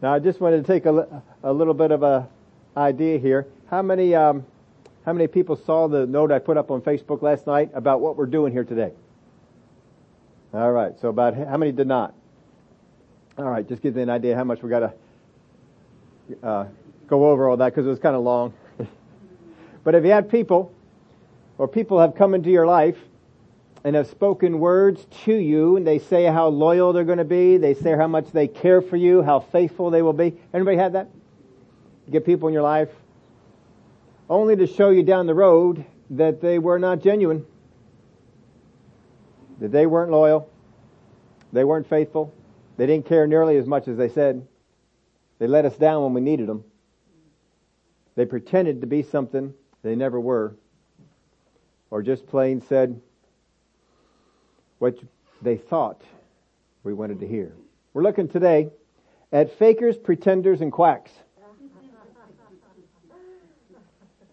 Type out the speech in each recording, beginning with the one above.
Now I just wanted to take a, a little bit of a idea here. How many, um, how many people saw the note I put up on Facebook last night about what we're doing here today? All right. So about how many did not? All right. Just gives me an idea how much we got to uh, go over all that because it was kind of long. but if you had people, or people have come into your life and have spoken words to you, and they say how loyal they're going to be, they say how much they care for you, how faithful they will be. Anybody had that? You get people in your life only to show you down the road that they were not genuine, that they weren't loyal, they weren't faithful, they didn't care nearly as much as they said. They let us down when we needed them. They pretended to be something they never were. Or just plain said what they thought we wanted to hear. We're looking today at fakers, pretenders, and quacks.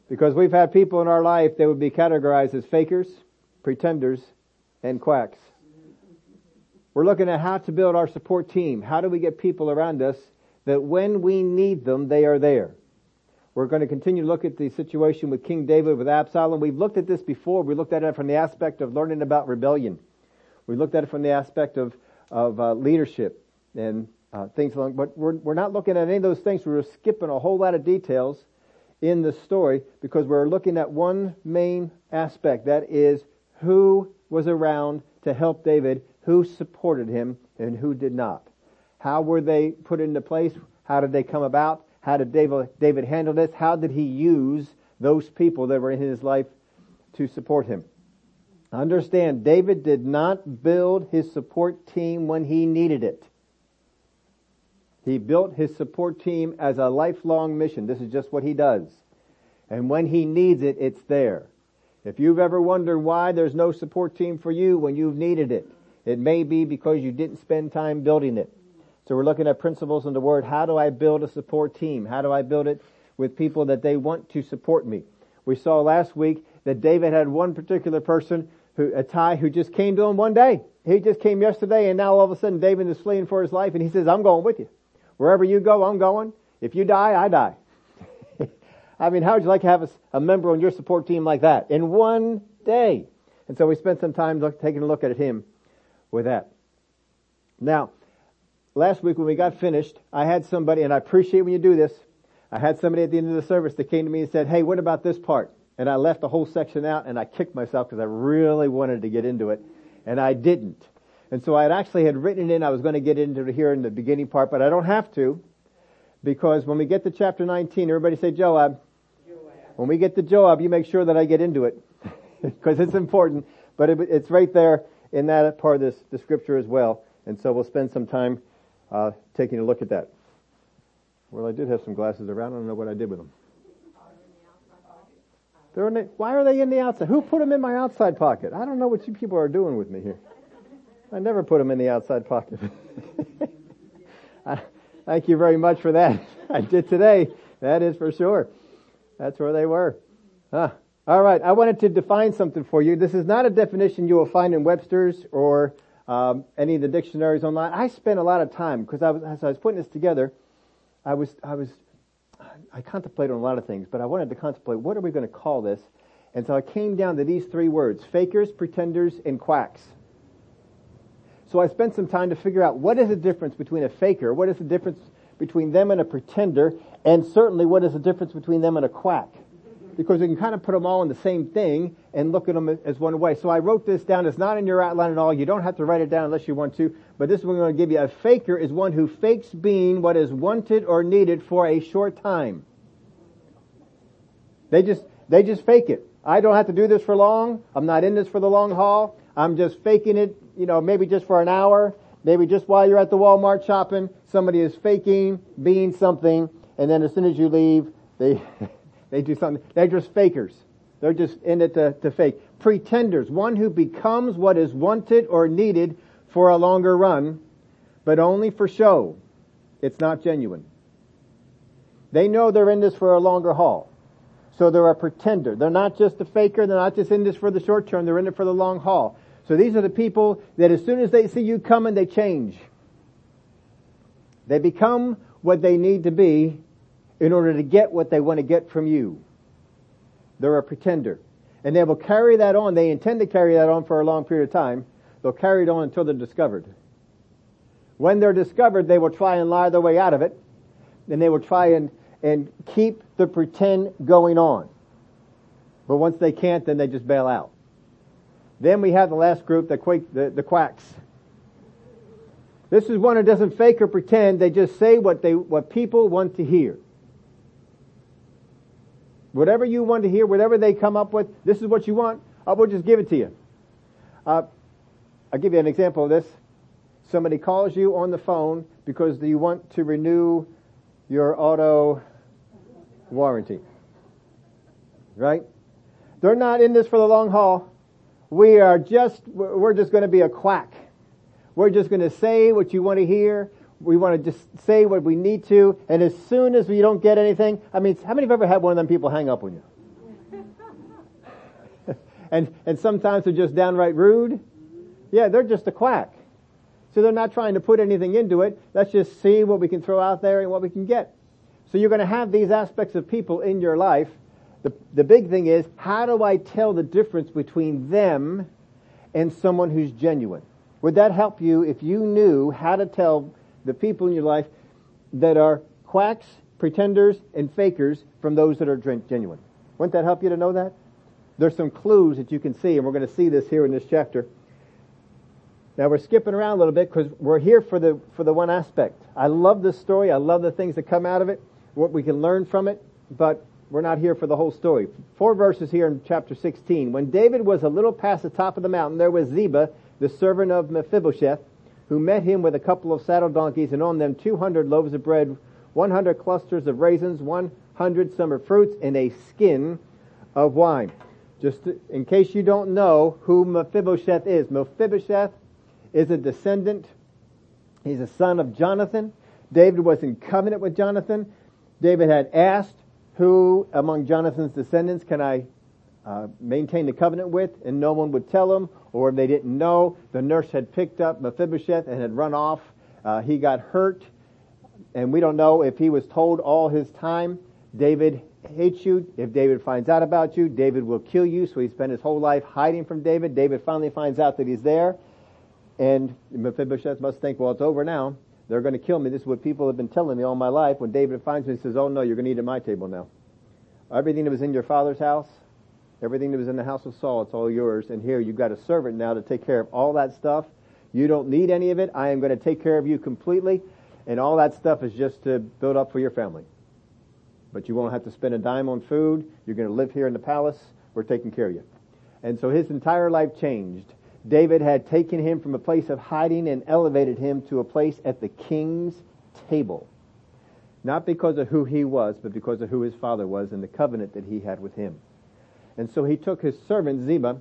Because we've had people in our life that would be categorized as fakers, pretenders, and quacks. We're looking at how to build our support team. How do we get people around us that when we need them, they are there? We're going to continue to look at the situation with King David with Absalom. We've looked at this before. We looked at it from the aspect of learning about rebellion. We looked at it from the aspect of, of uh, leadership and uh, things along, but we're, we're not looking at any of those things. We're skipping a whole lot of details in the story because we're looking at one main aspect. That is who was around to help David, who supported him, and who did not. How were they put into place? How did they come about? How did David, David handle this? How did he use those people that were in his life to support him? Understand, David did not build his support team when he needed it. He built his support team as a lifelong mission. This is just what he does. And when he needs it, it's there. If you've ever wondered why there's no support team for you when you've needed it, it may be because you didn't spend time building it. So we're looking at principles in the Word. How do I build a support team? How do I build it with people that they want to support me? We saw last week that David had one particular person who, Ittai who just came to him one day. He just came yesterday and now all of a sudden David is fleeing for his life and he says, I'm going with you. Wherever you go, I'm going. If you die, I die. I mean, how would you like to have a, a, member on your support team like that in one day? And so we spent some time look, taking a look at him with that. Now, last week when we got finished, I had somebody, and I appreciate when you do this, I had somebody at the end of the service that came to me and said, hey, what about this part? And I left the whole section out and I kicked myself because I really wanted to get into it and I didn't. And so I actually had written it in, I was going to get into it here in the beginning part, but I don't have to because when we get to chapter 19, everybody say Joab. Joab. When we get to Joab, you make sure that I get into it because it's important, but it, it's right there in that part of this, the scripture as well. And so we'll spend some time uh, taking a look at that. Well, I did have some glasses around. I don't know what I did with them. They're in the, why are they in the outside? Who put them in my outside pocket? I don't know what you people are doing with me here. I never put them in the outside pocket. I, thank you very much for that. I did today. That is for sure. That's where they were. Huh. All right. I wanted to define something for you. This is not a definition you will find in Webster's or um, any of the dictionaries online. I spent a lot of time because I was, as I was putting this together, I was I was I contemplated on a lot of things, but I wanted to contemplate what are we going to call this? And so I came down to these three words, fakers, pretenders, and quacks. So I spent some time to figure out what is the difference between a faker, what is the difference between them and a pretender, and certainly what is the difference between them and a quack because we can kind of put them all in the same thing and look at them as one way. So I wrote this down. It's not in your outline at all. You don't have to write it down unless you want to. But this is what I'm going to give you. A faker is one who fakes being what is wanted or needed for a short time. They just, they just fake it. I don't have to do this for long. I'm not in this for the long haul. I'm just faking it, you know, maybe just for an hour. Maybe just while you're at the Walmart shopping, somebody is faking being something, and then as soon as you leave, they, They do something. They're just fakers. They're just in it to, to fake. Pretenders. One who becomes what is wanted or needed for a longer run, but only for show. It's not genuine. They know they're in this for a longer haul. So they're a pretender. They're not just a faker. They're not just in this for the short term. They're in it for the long haul. So these are the people that as soon as they see you coming, they change. They become what they need to be in order to get what they want to get from you. They're a pretender. And they will carry that on. They intend to carry that on for a long period of time. They'll carry it on until they're discovered. When they're discovered, they will try and lie their way out of it. And they will try and, and keep the pretend going on. But once they can't, then they just bail out. Then we have the last group, the, quake, the, the quacks. This is one who doesn't fake or pretend. They just say what they, what people want to hear. Whatever you want to hear, whatever they come up with, this is what you want, I will just give it to you. Uh, I'll give you an example of this. Somebody calls you on the phone because you want to renew your auto warranty. Right? They're not in this for the long haul. We are just, we're just going to be a quack. We're just going to say what you want to hear. We want to just say what we need to. And as soon as we don't get anything, I mean, how many have ever had one of them people hang up on you? and, and sometimes they're just downright rude. Yeah, they're just a quack. So they're not trying to put anything into it. Let's just see what we can throw out there and what we can get. So you're going to have these aspects of people in your life. The, the big thing is, how do I tell the difference between them and someone who's genuine? Would that help you if you knew how to tell the people in your life that are quacks, pretenders, and fakers from those that are genuine? Wouldn't that help you to know that? There's some clues that you can see, and we're going to see this here in this chapter. Now we're skipping around a little bit because we're here for the, for the one aspect. I love this story. I love the things that come out of it, what we can learn from it, but we're not here for the whole story. Four verses here in chapter 16. When David was a little past the top of the mountain, there was Ziba, the servant of Mephibosheth, who met him with a couple of saddle donkeys and on them 200 loaves of bread, 100 clusters of raisins, 100 summer fruits, and a skin of wine. Just in case you don't know who Mephibosheth is, Mephibosheth is a descendant. He's a son of Jonathan. David was in covenant with Jonathan. David had asked, who among Jonathan's descendants can I uh, maintain the covenant with? And no one would tell him, or if they didn't know, the nurse had picked up Mephibosheth and had run off. Uh, he got hurt, and we don't know if he was told all his time, David hates you. If David finds out about you, David will kill you. So he spent his whole life hiding from David. David finally finds out that he's there. And Mephibosheth must think, well, it's over now. They're going to kill me. This is what people have been telling me all my life. When David finds me, he says, oh no, you're going to eat at my table now. Everything that was in your father's house, everything that was in the house of Saul, it's all yours. And here you've got a servant now to take care of all that stuff. You don't need any of it. I am going to take care of you completely. And all that stuff is just to build up for your family. But you won't have to spend a dime on food. You're going to live here in the palace. We're taking care of you. And so his entire life changed David had taken him from a place of hiding and elevated him to a place at the king's table. Not because of who he was, but because of who his father was and the covenant that he had with him. And so he took his servant Ziba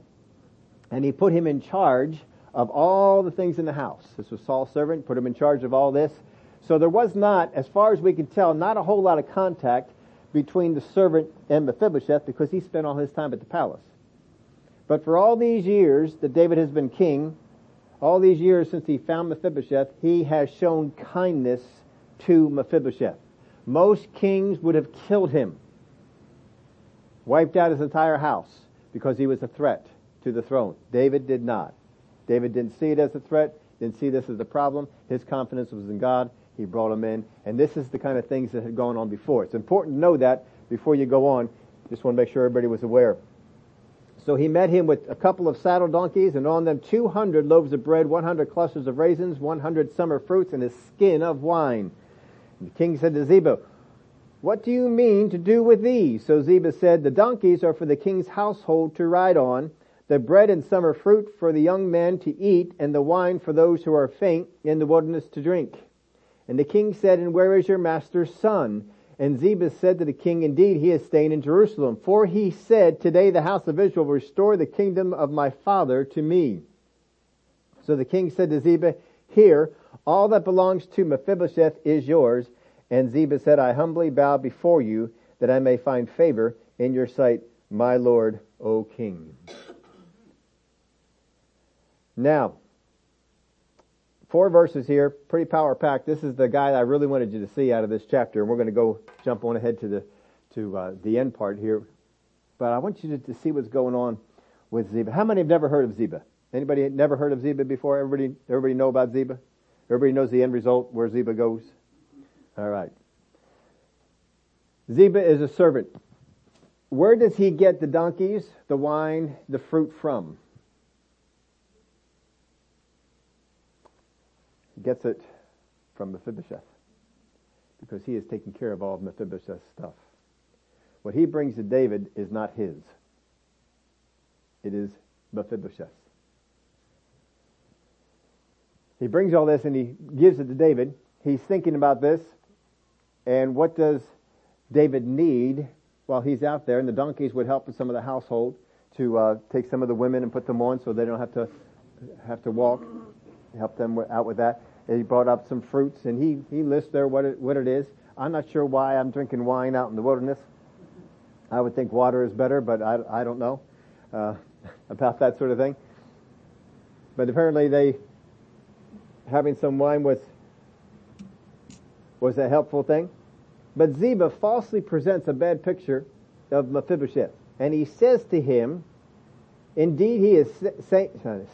and he put him in charge of all the things in the house. This was Saul's servant, put him in charge of all this. So there was not, as far as we can tell, not a whole lot of contact between the servant and Mephibosheth because he spent all his time at the palace. But for all these years that David has been king, all these years since he found Mephibosheth, he has shown kindness to Mephibosheth. Most kings would have killed him, wiped out his entire house because he was a threat to the throne. David did not. David didn't see it as a threat, didn't see this as a problem. His confidence was in God. He brought him in. And this is the kind of things that had gone on before. It's important to know that before you go on. Just want to make sure everybody was aware. So he met him with a couple of saddle donkeys and on them 200 loaves of bread, 100 clusters of raisins, 100 summer fruits, and a skin of wine. And the king said to Ziba, what do you mean to do with these? So Ziba said, the donkeys are for the king's household to ride on, the bread and summer fruit for the young men to eat, and the wine for those who are faint in the wilderness to drink. And the king said, and where is your master's son? And Ziba said to the king, Indeed, he is staying in Jerusalem. For he said, Today the house of Israel will restore the kingdom of my father to me. So the king said to Ziba, Here, all that belongs to Mephibosheth is yours. And Ziba said, I humbly bow before you that I may find favor in your sight, my lord, O king. Now, four verses here, pretty power packed. This is the guy I really wanted you to see out of this chapter, and we're going to go jump on ahead to the to uh, the end part here. But I want you to, to see what's going on with Ziba. How many have never heard of Ziba? Anybody never heard of Ziba before? Everybody, everybody know about Ziba? Everybody knows the end result, where Ziba goes? All right. Ziba is a servant. Where does he get the donkeys, the wine, the fruit from? He gets it from Mephibosheth because he is taking care of all of Mephibosheth's stuff. What he brings to David is not his. It is Mephibosheth's. He brings all this and he gives it to David. He's thinking about this. And what does David need while he's out there? And the donkeys would help with some of the household to uh, take some of the women and put them on so they don't have to have to walk help them out with that. And he brought up some fruits, and he, he lists there what it, what it is. I'm not sure why I'm drinking wine out in the wilderness. I would think water is better, but I, I don't know uh, about that sort of thing. But apparently, they having some wine was was a helpful thing. But Ziba falsely presents a bad picture of Mephibosheth, and he says to him, Indeed, he is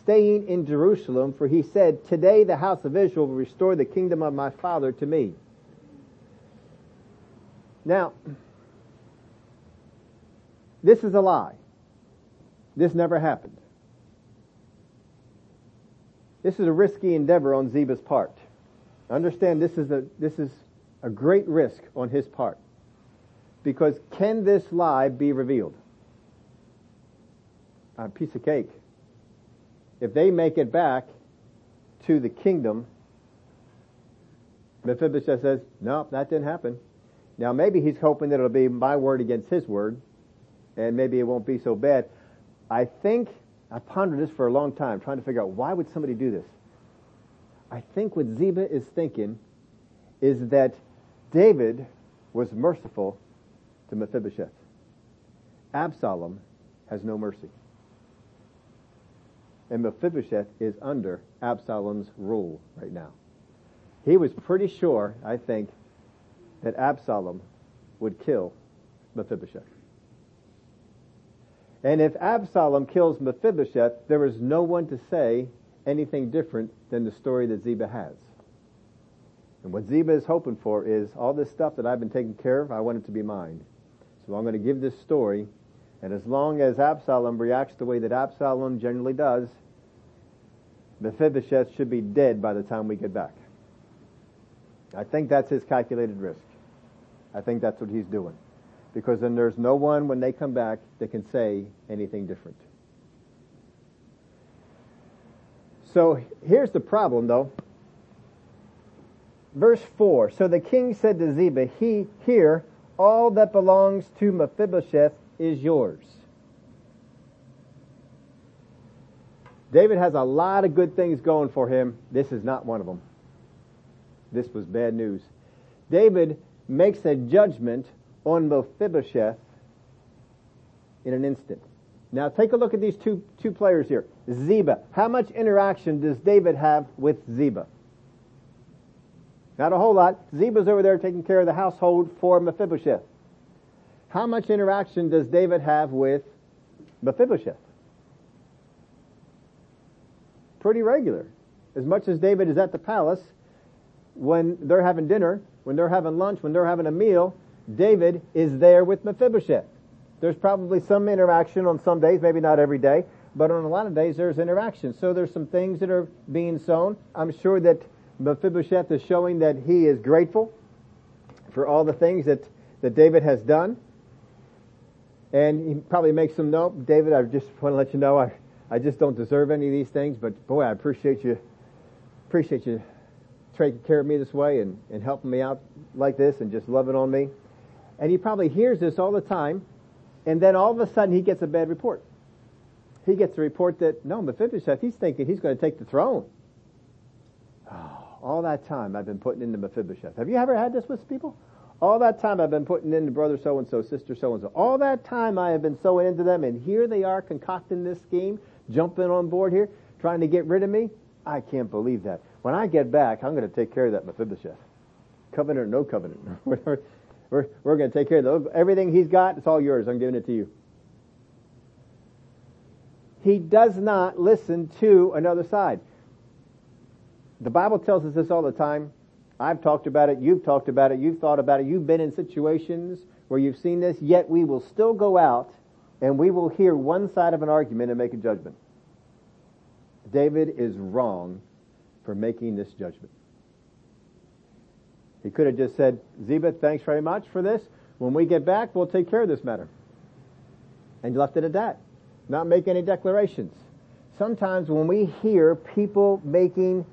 staying in Jerusalem, for he said, Today the house of Israel will restore the kingdom of my father to me. Now, this is a lie. This never happened. This is a risky endeavor on Ziba's part. Understand this is a, this is a great risk on his part. Because can this lie be revealed? a piece of cake. If they make it back to the kingdom, Mephibosheth says, no, that didn't happen. Now maybe he's hoping that it'll be my word against his word, and maybe it won't be so bad. I think, I pondered this for a long time, trying to figure out why would somebody do this? I think what Ziba is thinking is that David was merciful to Mephibosheth. Absalom has no mercy and Mephibosheth is under Absalom's rule right now. He was pretty sure, I think, that Absalom would kill Mephibosheth. And if Absalom kills Mephibosheth, there is no one to say anything different than the story that Ziba has. And what Ziba is hoping for is all this stuff that I've been taking care of, I want it to be mine. So I'm going to give this story, and as long as Absalom reacts the way that Absalom generally does, Mephibosheth should be dead by the time we get back. I think that's his calculated risk. I think that's what he's doing. Because then there's no one when they come back that can say anything different. So here's the problem though. Verse 4. So the king said to Ziba, He, here, all that belongs to Mephibosheth is yours. David has a lot of good things going for him. This is not one of them. This was bad news. David makes a judgment on Mephibosheth in an instant. Now take a look at these two, two players here. Ziba. How much interaction does David have with Ziba? Not a whole lot. Ziba's over there taking care of the household for Mephibosheth. How much interaction does David have with Mephibosheth? pretty regular. As much as David is at the palace, when they're having dinner, when they're having lunch, when they're having a meal, David is there with Mephibosheth. There's probably some interaction on some days, maybe not every day, but on a lot of days there's interaction. So there's some things that are being sown. I'm sure that Mephibosheth is showing that he is grateful for all the things that, that David has done. And he probably makes some note, David, I just want to let you know I, I just don't deserve any of these things, but boy, I appreciate you, appreciate you taking care of me this way and, and helping me out like this and just loving on me. And he probably hears this all the time, and then all of a sudden he gets a bad report. He gets a report that, no, Mephibosheth, he's thinking he's going to take the throne. Oh, all that time I've been putting into Mephibosheth. Have you ever had this with people? All that time I've been putting into brother so and so, sister so and so. All that time I have been sowing into them, and here they are concocting this scheme jumping on board here, trying to get rid of me? I can't believe that. when I get back, I'm going to take care of that Mephibosheth. Covenant or no covenant. we're, we're, we're going to take care of those. Everything he's got, it's all yours. I'm giving it to you. He does not listen to another side. The Bible tells us this all the time. I've talked about it. You've talked about it. You've thought about it. You've been in situations where you've seen this, yet we will still go out and we will hear one side of an argument and make a judgment. David is wrong for making this judgment. He could have just said, Ziba, thanks very much for this. When we get back, we'll take care of this matter. And left it at that. Not make any declarations. Sometimes when we hear people making,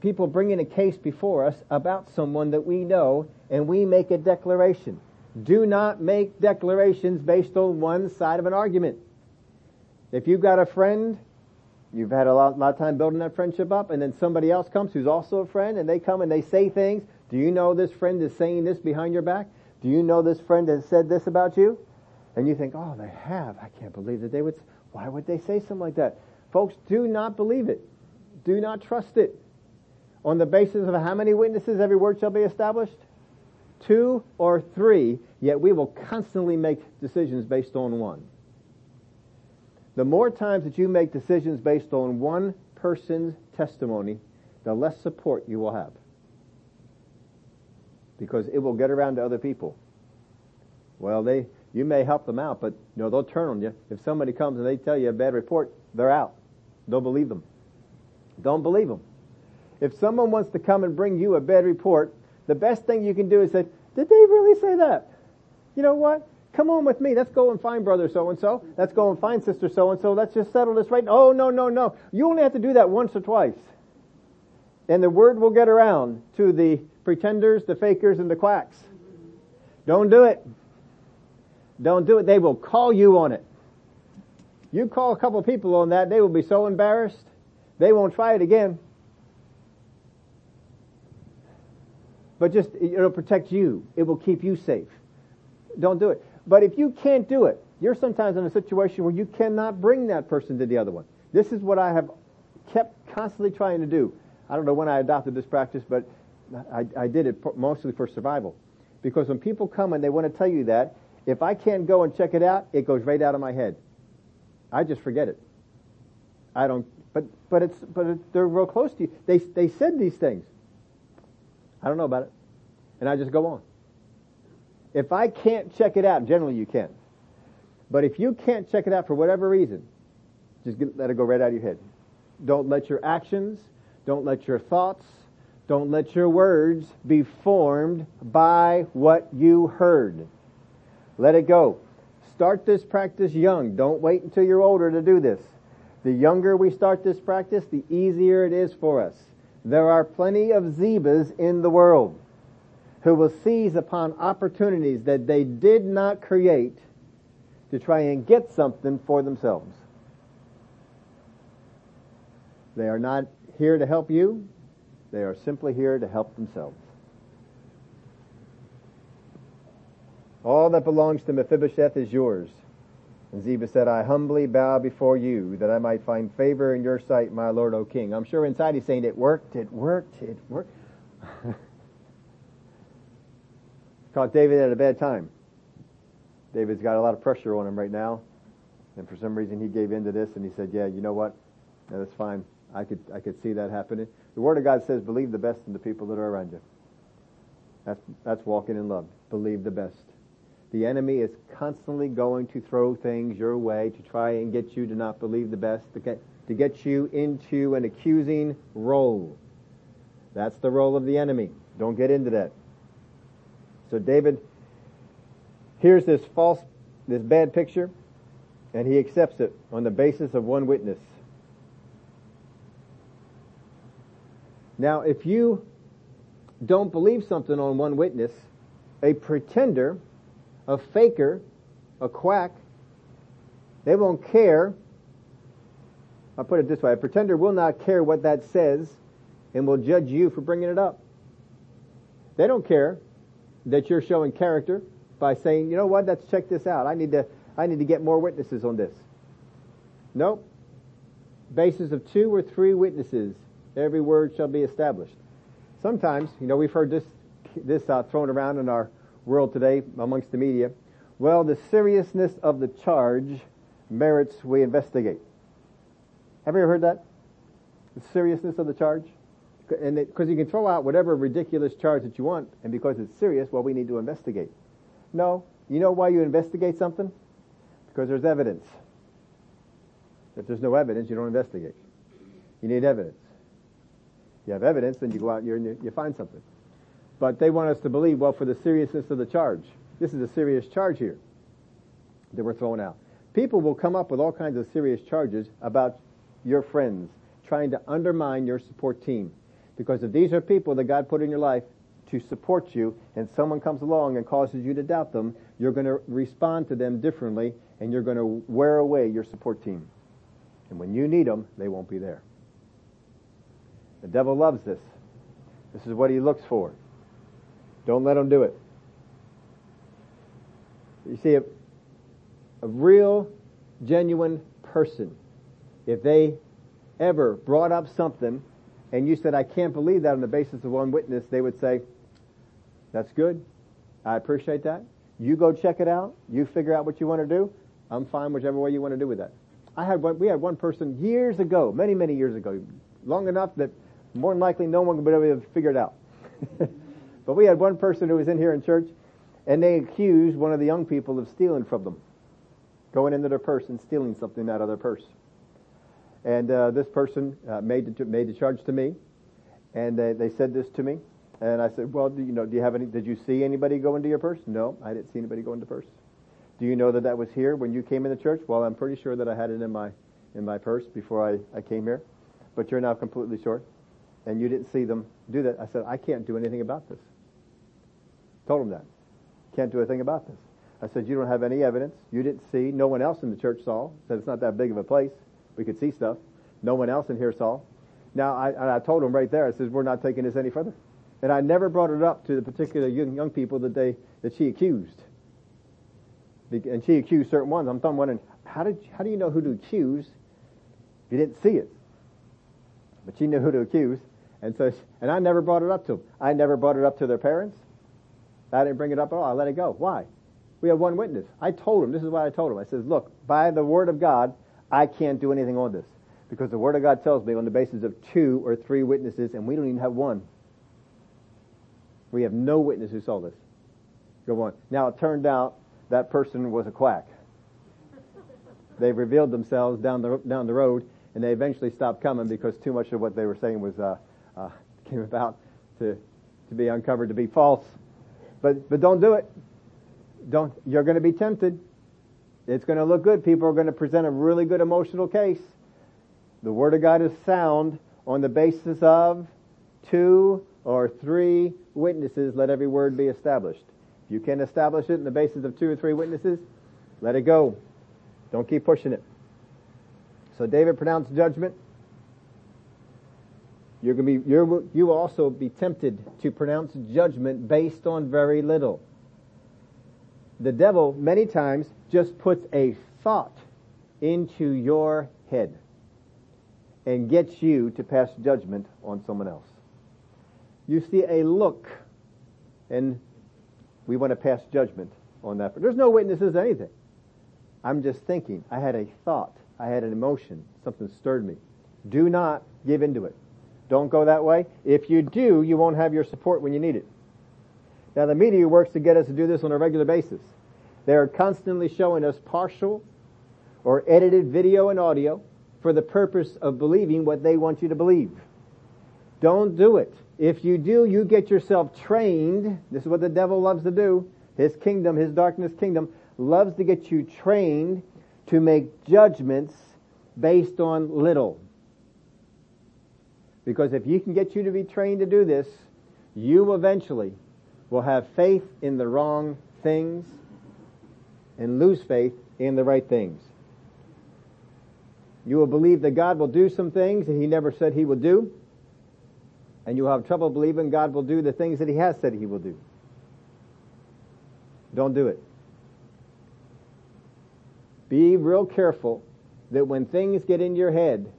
people bringing a case before us about someone that we know and we make a declaration. Do not make declarations based on one side of an argument. If you've got a friend You've had a lot, lot of time building that friendship up, and then somebody else comes who's also a friend, and they come and they say things. Do you know this friend is saying this behind your back? Do you know this friend has said this about you? And you think, oh, they have. I can't believe that they would. Why would they say something like that? Folks, do not believe it. Do not trust it. On the basis of how many witnesses every word shall be established? Two or three, yet we will constantly make decisions based on one the more times that you make decisions based on one person's testimony, the less support you will have. Because it will get around to other people. Well, they, you may help them out, but you know, they'll turn on you. If somebody comes and they tell you a bad report, they're out. Don't believe them. Don't believe them. If someone wants to come and bring you a bad report, the best thing you can do is say, did they really say that? You know what? Come on with me. Let's go and find brother so and so. Let's go and find sister so and so. Let's just settle this right. Oh, no, no, no. You only have to do that once or twice. And the word will get around to the pretenders, the fakers, and the quacks. Don't do it. Don't do it. They will call you on it. You call a couple people on that, they will be so embarrassed, they won't try it again. But just, it'll protect you. It will keep you safe. Don't do it. But if you can't do it, you're sometimes in a situation where you cannot bring that person to the other one. This is what I have kept constantly trying to do. I don't know when I adopted this practice, but I, I did it mostly for survival. Because when people come and they want to tell you that, if I can't go and check it out, it goes right out of my head. I just forget it. I don't, but, but it's, but it, they're real close to you. They, they said these things. I don't know about it. And I just go on. If I can't check it out, generally you can. But if you can't check it out for whatever reason, just get, let it go right out of your head. Don't let your actions, don't let your thoughts, don't let your words be formed by what you heard. Let it go. Start this practice young. Don't wait until you're older to do this. The younger we start this practice, the easier it is for us. There are plenty of Zibas in the world who will seize upon opportunities that they did not create to try and get something for themselves. They are not here to help you. They are simply here to help themselves. All that belongs to Mephibosheth is yours. And Ziba said, I humbly bow before you that I might find favor in your sight, my Lord, O King. I'm sure inside he's saying, it worked, it worked, it worked. Caught David at a bad time. David's got a lot of pressure on him right now. And for some reason he gave in to this and he said, yeah, you know what? Yeah, that's fine. I could, I could see that happening. The Word of God says, believe the best in the people that are around you. That's, that's walking in love. Believe the best. The enemy is constantly going to throw things your way to try and get you to not believe the best, to get, to get you into an accusing role. That's the role of the enemy. Don't get into that. So David hears this false, this bad picture, and he accepts it on the basis of one witness. Now, if you don't believe something on one witness, a pretender, a faker, a quack, they won't care. I'll put it this way. A pretender will not care what that says and will judge you for bringing it up. They don't care that you're showing character by saying, you know what, let's check this out. I need to, I need to get more witnesses on this. Nope. Basis of two or three witnesses every word shall be established. Sometimes, you know, we've heard this, this uh, thrown around in our world today amongst the media. Well, the seriousness of the charge merits we investigate. Have you ever heard that? The seriousness of the charge? And because you can throw out whatever ridiculous charge that you want, and because it's serious, well, we need to investigate. No. You know why you investigate something? Because there's evidence. If there's no evidence, you don't investigate. You need evidence. You have evidence, then you go out and you, you find something. But they want us to believe, well, for the seriousness of the charge. This is a serious charge here that we're throwing out. People will come up with all kinds of serious charges about your friends, trying to undermine your support team. Because if these are people that God put in your life to support you, and someone comes along and causes you to doubt them, you're going to respond to them differently, and you're going to wear away your support team. And when you need them, they won't be there. The devil loves this. This is what he looks for. Don't let him do it. You see, a, a real, genuine person, if they ever brought up something and you said, I can't believe that on the basis of one witness, they would say, that's good. I appreciate that. You go check it out. You figure out what you want to do. I'm fine whichever way you want to do with that. I had one, we had one person years ago, many, many years ago, long enough that more than likely no one would ever able to figure it out. but we had one person who was in here in church and they accused one of the young people of stealing from them. Going into their purse and stealing something out of their purse. And uh, this person uh, made, the, made the charge to me. And they, they said this to me. And I said, well, do you know, do you have any, did you see anybody go into your purse? No, I didn't see anybody go into purse. Do you know that that was here when you came in the church? Well, I'm pretty sure that I had it in my, in my purse before I, I came here. But you're now completely sure. And you didn't see them do that. I said, I can't do anything about this. Told him that. Can't do a thing about this. I said, you don't have any evidence. You didn't see. No one else in the church saw. Said it's not that big of a place. We could see stuff. No one else in here saw. Now, I, I told him right there, I said, we're not taking this any further. And I never brought it up to the particular young, young people that they, that she accused. And she accused certain ones. I'm wondering, how did, how do you know who to accuse if you didn't see it? But she knew who to accuse. And so, and I never brought it up to them. I never brought it up to their parents. I didn't bring it up at all. I let it go. Why? We have one witness. I told him, this is what I told him. I says, look, by the word of God, I can't do anything on this. Because the word of God tells me on the basis of two or three witnesses, and we don't even have one. We have no witness who saw this. Go on. Now it turned out that person was a quack. They revealed themselves down the down the road, and they eventually stopped coming because too much of what they were saying was uh, uh, came about to to be uncovered to be false. But but don't do it. Don't. You're going to be tempted. It's going to look good. People are going to present a really good emotional case. The Word of God is sound on the basis of two or three witnesses. Let every word be established. If you can establish it in the basis of two or three witnesses, let it go. Don't keep pushing it. So David pronounced judgment. You're going to be, you're, you will also be tempted to pronounce judgment based on very little. The devil many times just puts a thought into your head and gets you to pass judgment on someone else. You see a look and we want to pass judgment on that. But There's no witnesses anything. I'm just thinking. I had a thought. I had an emotion. Something stirred me. Do not give into it. Don't go that way. If you do, you won't have your support when you need it. Now the media works to get us to do this on a regular basis. They're constantly showing us partial or edited video and audio for the purpose of believing what they want you to believe. Don't do it. If you do, you get yourself trained. This is what the devil loves to do. His kingdom, his darkness kingdom, loves to get you trained to make judgments based on little. Because if you can get you to be trained to do this, you eventually will have faith in the wrong things and lose faith in the right things. You will believe that God will do some things that He never said He would do, and you'll have trouble believing God will do the things that He has said He will do. Don't do it. Be real careful that when things get in your head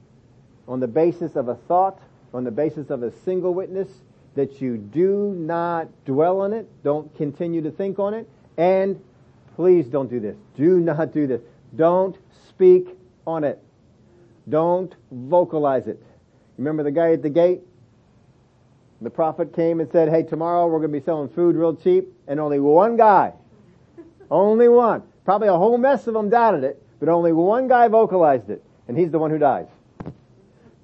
on the basis of a thought on the basis of a single witness, that you do not dwell on it, don't continue to think on it, and please don't do this. Do not do this. Don't speak on it. Don't vocalize it. Remember the guy at the gate? The prophet came and said, hey, tomorrow we're going to be selling food real cheap, and only one guy, only one, probably a whole mess of them doubted it, but only one guy vocalized it, and he's the one who dies.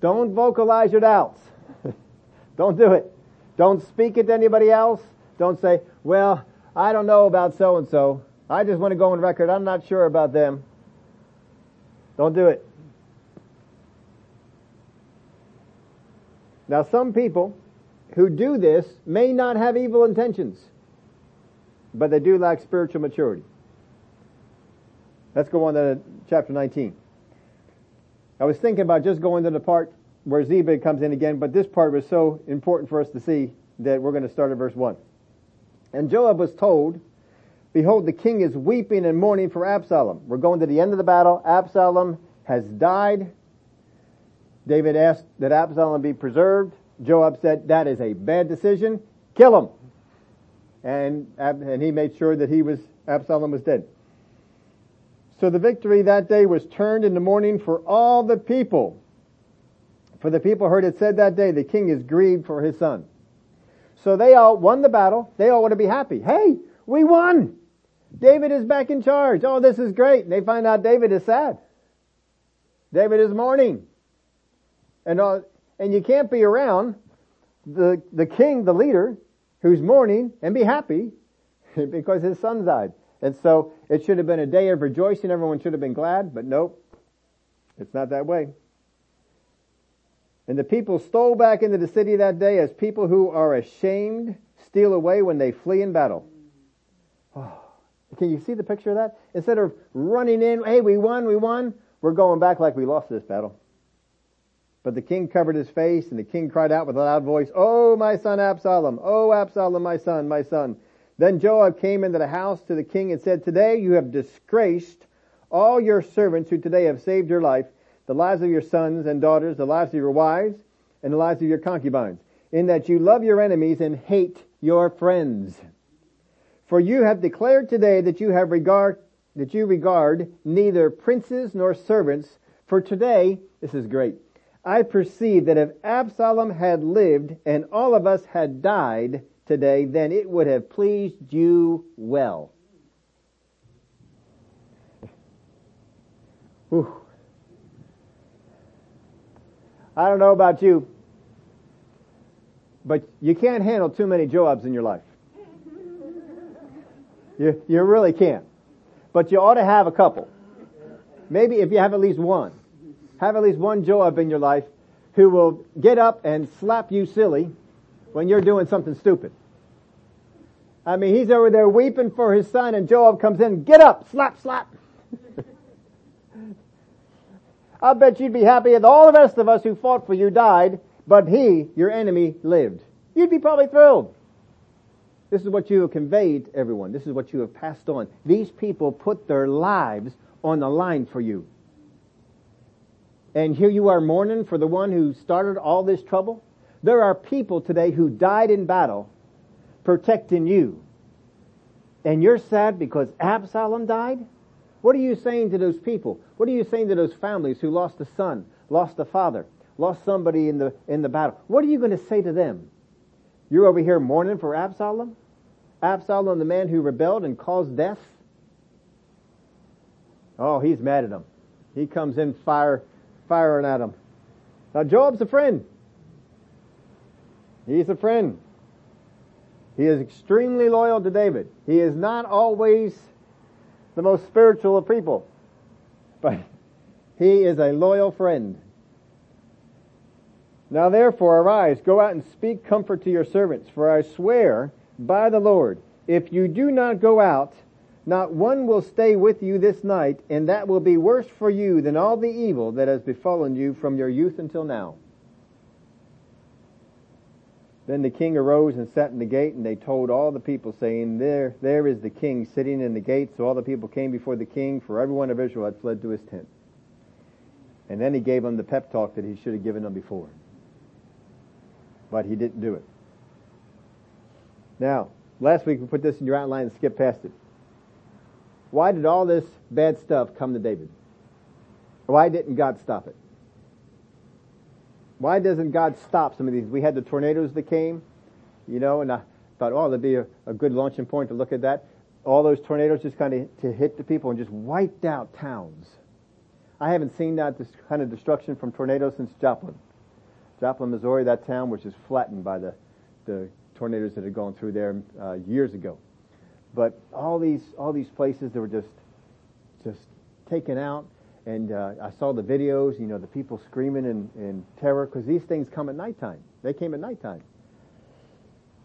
Don't vocalize your doubts. Don't do it. Don't speak it to anybody else. Don't say, well, I don't know about so and so. I just want to go on record. I'm not sure about them. Don't do it. Now some people who do this may not have evil intentions, but they do lack spiritual maturity. Let's go on to chapter 19. I was thinking about just going to the part where Ziba comes in again, but this part was so important for us to see that we're going to start at verse 1. And Joab was told, Behold, the king is weeping and mourning for Absalom. We're going to the end of the battle. Absalom has died. David asked that Absalom be preserved. Joab said, that is a bad decision. Kill him. And, and he made sure that he was, Absalom was dead. So the victory that day was turned into mourning for all the people. For the people heard it said that day, the king is grieved for his son. So they all won the battle. They all want to be happy. Hey, we won! David is back in charge. Oh, this is great. And they find out David is sad. David is mourning. And, uh, and you can't be around the, the king, the leader, who's mourning and be happy because his son died. And so it should have been a day of rejoicing. Everyone should have been glad, but nope. It's not that way. And the people stole back into the city that day as people who are ashamed steal away when they flee in battle. Oh, can you see the picture of that? Instead of running in, hey, we won, we won, we're going back like we lost this battle. But the king covered his face and the king cried out with a loud voice, Oh, my son Absalom! Oh, Absalom, my son, my son! Then Joab came into the house to the king and said, Today you have disgraced all your servants who today have saved your life the lives of your sons and daughters, the lives of your wives, and the lives of your concubines, in that you love your enemies and hate your friends. For you have declared today that you have regard, that you regard neither princes nor servants, for today, this is great, I perceive that if Absalom had lived and all of us had died today, then it would have pleased you well. Whew. I don't know about you, but you can't handle too many Joabs in your life. You, you really can't. But you ought to have a couple. Maybe if you have at least one. Have at least one Joab in your life who will get up and slap you silly when you're doing something stupid. I mean, he's over there weeping for his son and Joab comes in, get up, slap, slap. I bet you'd be happy if all the rest of us who fought for you died, but he, your enemy, lived. You'd be probably thrilled. This is what you have conveyed to everyone. This is what you have passed on. These people put their lives on the line for you. And here you are mourning for the one who started all this trouble. There are people today who died in battle protecting you. And you're sad because Absalom died? What are you saying to those people? What are you saying to those families who lost a son, lost a father, lost somebody in the, in the battle? What are you going to say to them? You're over here mourning for Absalom? Absalom, the man who rebelled and caused death? Oh, he's mad at him. He comes in fire, firing at him. Now Joab's a friend. He's a friend. He is extremely loyal to David. He is not always the most spiritual of people. But he is a loyal friend. Now therefore arise, go out and speak comfort to your servants, for I swear by the Lord, if you do not go out, not one will stay with you this night, and that will be worse for you than all the evil that has befallen you from your youth until now. Then the king arose and sat in the gate, and they told all the people, saying, There, there is the king sitting in the gate. So all the people came before the king, for everyone of Israel had fled to his tent. And then he gave them the pep talk that he should have given them before. but he didn't do it. Now, last week we put this in your outline and skipped past it. Why did all this bad stuff come to David? Why didn't God stop it? Why doesn't God stop some of these? We had the tornadoes that came, you know, and I thought, oh, that'd be a, a good launching point to look at that. All those tornadoes just kind of to hit the people and just wiped out towns. I haven't seen that kind of destruction from tornadoes since Joplin. Joplin, Missouri, that town was just flattened by the, the tornadoes that had gone through there uh, years ago. But all these all these places that were just just taken out, and uh, I saw the videos. You know, the people screaming in, in terror because these things come at nighttime. They came at nighttime.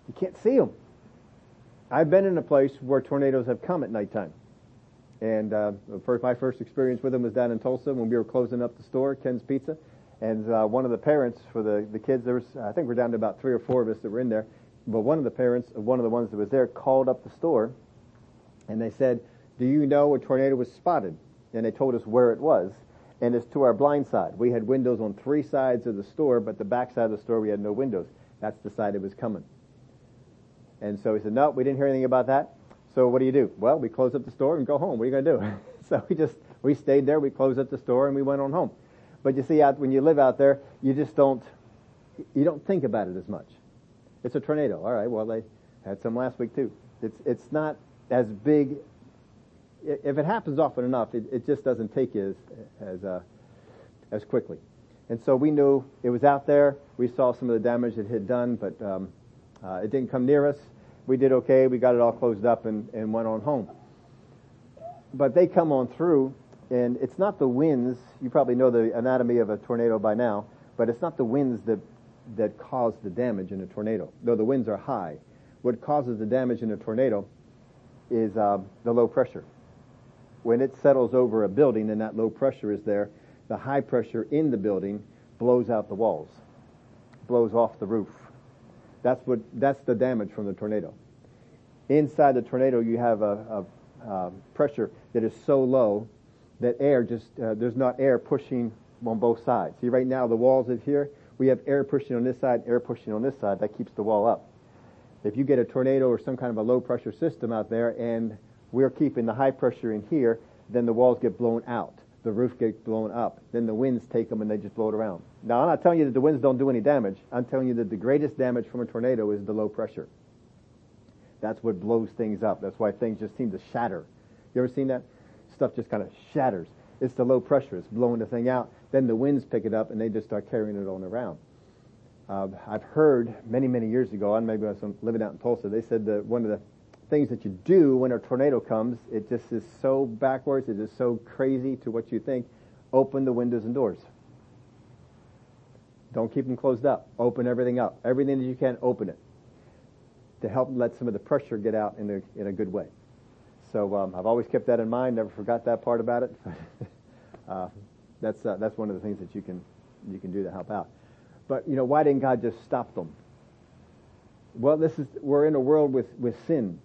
You can't see them. I've been in a place where tornadoes have come at nighttime. And uh, my first experience with them was down in Tulsa when we were closing up the store, Ken's Pizza. And uh, one of the parents for the, the kids, there was, I think we're down to about three or four of us that were in there. But one of the parents, of one of the ones that was there, called up the store, and they said, "Do you know a tornado was spotted?" And they told us where it was, and it's to our blind side. We had windows on three sides of the store, but the back side of the store we had no windows. That's the side it was coming. And so he said, "No, we didn't hear anything about that." So what do you do? Well, we close up the store and go home. What are you going to do? so we just we stayed there. We closed up the store and we went on home. But you see, out when you live out there, you just don't you don't think about it as much. It's a tornado. All right. Well, they had some last week too. It's it's not as big. If it happens often enough, it, it just doesn't take you as as uh, as quickly. And so we knew it was out there. We saw some of the damage it had done, but um, uh, it didn't come near us. We did okay. We got it all closed up and, and went on home. But they come on through, and it's not the winds. You probably know the anatomy of a tornado by now, but it's not the winds that that cause the damage in a tornado. Though the winds are high, what causes the damage in a tornado is uh, the low pressure. When it settles over a building and that low pressure is there, the high pressure in the building blows out the walls, blows off the roof. That's what that's the damage from the tornado. Inside the tornado, you have a, a, a pressure that is so low that air just uh, there's not air pushing on both sides. See, right now the walls is here we have air pushing on this side, air pushing on this side. That keeps the wall up. If you get a tornado or some kind of a low pressure system out there and we're keeping the high pressure in here, then the walls get blown out. The roof gets blown up. Then the winds take them and they just blow it around. Now I'm not telling you that the winds don't do any damage. I'm telling you that the greatest damage from a tornado is the low pressure. That's what blows things up. That's why things just seem to shatter. You ever seen that? Stuff just kind of shatters. It's the low pressure. It's blowing the thing out. Then the winds pick it up and they just start carrying it on around. Uh, I've heard many, many years ago, and maybe I was living out in Tulsa, they said that one of the things that you do when a tornado comes, it just is so backwards, it is so crazy to what you think. Open the windows and doors. Don't keep them closed up. Open everything up. Everything that you can, open it. To help let some of the pressure get out in a, in a good way. So um, I've always kept that in mind. Never forgot that part about it. uh, that's uh, that's one of the things that you can you can do to help out. But you know, why didn't God just stop them? Well, this is we're in a world with with sin,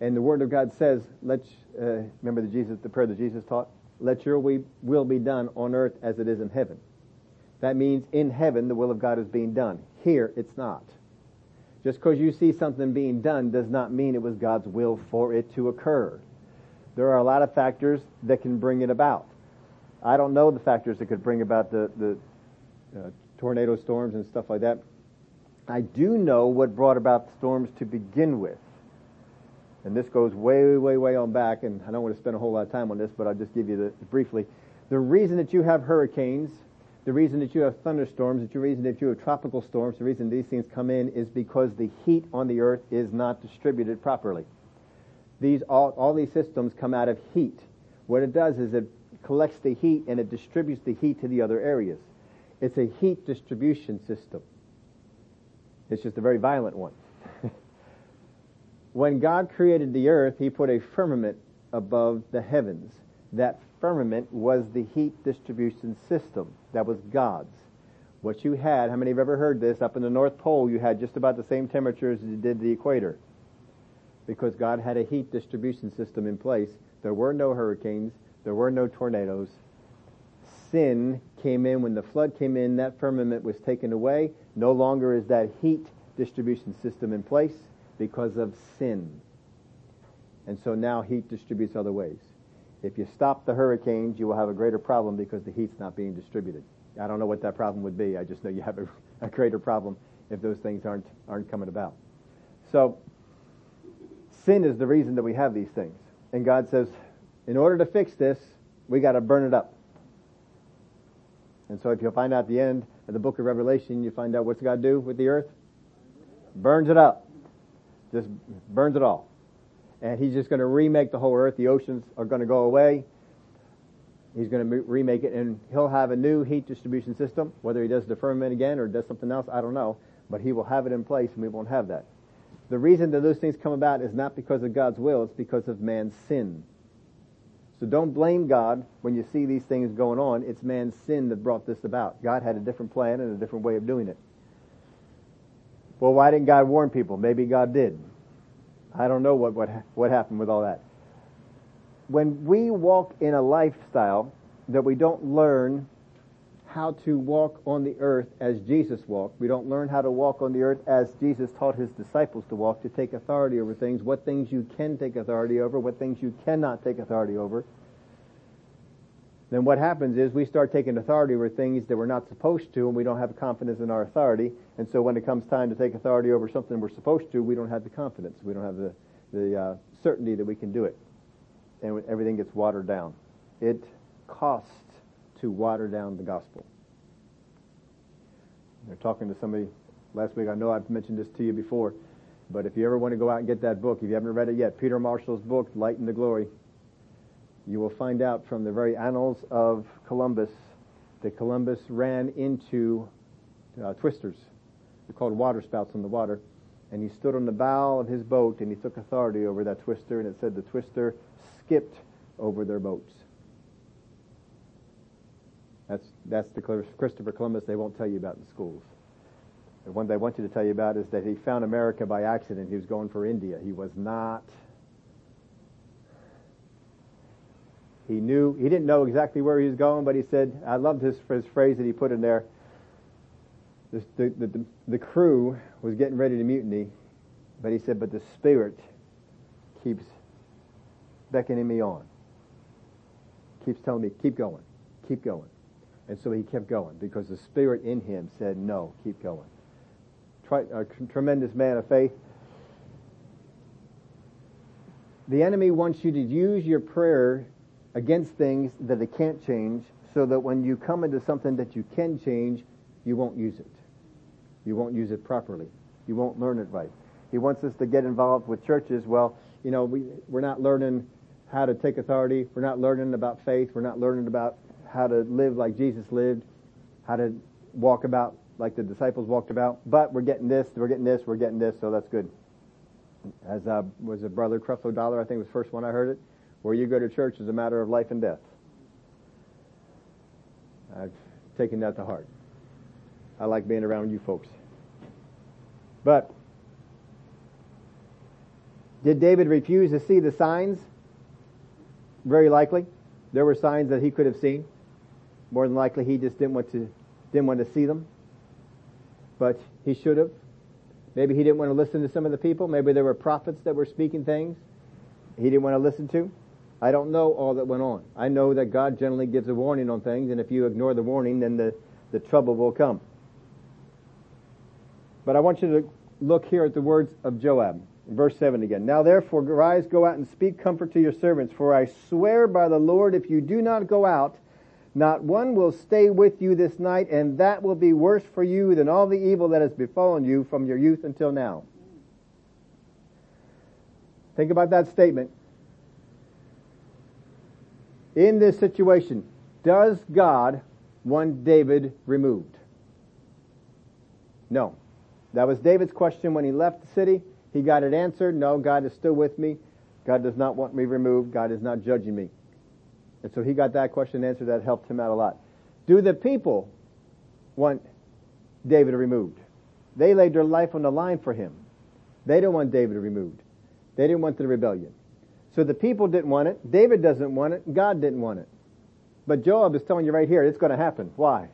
and the Word of God says, "Let uh, remember the Jesus the prayer that Jesus taught. Let your will be done on earth as it is in heaven." That means in heaven the will of God is being done. Here it's not. Just because you see something being done does not mean it was God's will for it to occur. There are a lot of factors that can bring it about. I don't know the factors that could bring about the, the uh, tornado storms and stuff like that. I do know what brought about the storms to begin with. And this goes way, way, way on back, and I don't want to spend a whole lot of time on this, but I'll just give you the briefly. The reason that you have hurricanes the reason that you have thunderstorms, the reason that you have tropical storms, the reason these things come in is because the heat on the earth is not distributed properly. These all, all these systems come out of heat. What it does is it collects the heat and it distributes the heat to the other areas. It's a heat distribution system. It's just a very violent one. when God created the earth, He put a firmament above the heavens. That firmament was the heat distribution system. That was God's. What you had, how many have ever heard this? Up in the North Pole, you had just about the same temperature as you did the equator. Because God had a heat distribution system in place. There were no hurricanes. There were no tornadoes. sin came in, when the flood came in, that firmament was taken away. No longer is that heat distribution system in place because of sin. And so now heat distributes other ways. If you stop the hurricanes, you will have a greater problem because the heat's not being distributed. I don't know what that problem would be. I just know you have a, a greater problem if those things aren't, aren't coming about. So, sin is the reason that we have these things. And God says, in order to fix this, we gotta burn it up. And so if you'll find out the end of the book of Revelation, you find out what's God do with the earth? Burns it up. Just burns it all. And he's just gonna remake the whole earth. The oceans are gonna go away. He's going to remake it and he'll have a new heat distribution system. Whether he does the firmament again or does something else, I don't know. But he will have it in place and we won't have that. The reason that those things come about is not because of God's will, it's because of man's sin. So don't blame God when you see these things going on. It's man's sin that brought this about. God had a different plan and a different way of doing it. Well, why didn't God warn people? Maybe God did. I don't know what, what, what happened with all that when we walk in a lifestyle that we don't learn how to walk on the earth as Jesus walked. We don't learn how to walk on the earth as Jesus taught his disciples to walk, to take authority over things, what things you can take authority over, what things you cannot take authority over. Then what happens is we start taking authority over things that we're not supposed to and we don't have confidence in our authority. And so when it comes time to take authority over something we're supposed to, we don't have the confidence. We don't have the, the uh, certainty that we can do it and everything gets watered down. It costs to water down the gospel. They're talking to somebody last week. I know I've mentioned this to you before, but if you ever want to go out and get that book, if you haven't read it yet, Peter Marshall's book, Light and the Glory, you will find out from the very annals of Columbus that Columbus ran into uh, twisters. They're called water spouts in the water. And he stood on the bow of his boat and he took authority over that twister and it said the twister skipped over their boats. That's, the Christopher Columbus they won't tell you about in schools. The one they want you to tell you about is that he found America by accident. He was going for India. He was not. He knew, he didn't know exactly where he was going, but he said, I loved his, his phrase that he put in there. The, the, the, the crew was getting ready to mutiny, but he said, but the spirit keeps beckoning me on. Keeps telling me, keep going, keep going. And so he kept going because the spirit in him said, no, keep going. A tremendous man of faith. The enemy wants you to use your prayer against things that it can't change so that when you come into something that you can change, you won't use it. You won't use it properly. You won't learn it right. He wants us to get involved with churches. Well, you know, we, we're not learning how to take authority. We're not learning about faith. We're not learning about how to live like Jesus lived, how to walk about like the disciples walked about. But we're getting this, we're getting this, we're getting this, so that's good. As uh, was a brother Creflo Dollar, I think was the first one I heard it. Where you go to church is a matter of life and death. I've taken that to heart. I like being around you folks. But did David refuse to see the signs? Very likely. There were signs that he could have seen. More than likely he just didn't want to, didn't want to see them. But he should have. Maybe he didn't want to listen to some of the people. Maybe there were prophets that were speaking things he didn't want to listen to. I don't know all that went on. I know that God generally gives a warning on things, and if you ignore the warning, then the, the trouble will come. But I want you to look here at the words of Joab. Verse 7 again. Now therefore rise, go out and speak comfort to your servants, for I swear by the Lord, if you do not go out, not one will stay with you this night, and that will be worse for you than all the evil that has befallen you from your youth until now. Think about that statement. In this situation, does God want David removed? No. That was David's question when he left the city. He got it answered. No, God is still with me. God does not want me removed. God is not judging me. And so he got that question answered. That helped him out a lot. Do the people want David removed? They laid their life on the line for him. They didn't want David removed. They didn't want the rebellion. So the people didn't want it. David doesn't want it. God didn't want it. But Joab is telling you right here, it's going to happen. Why?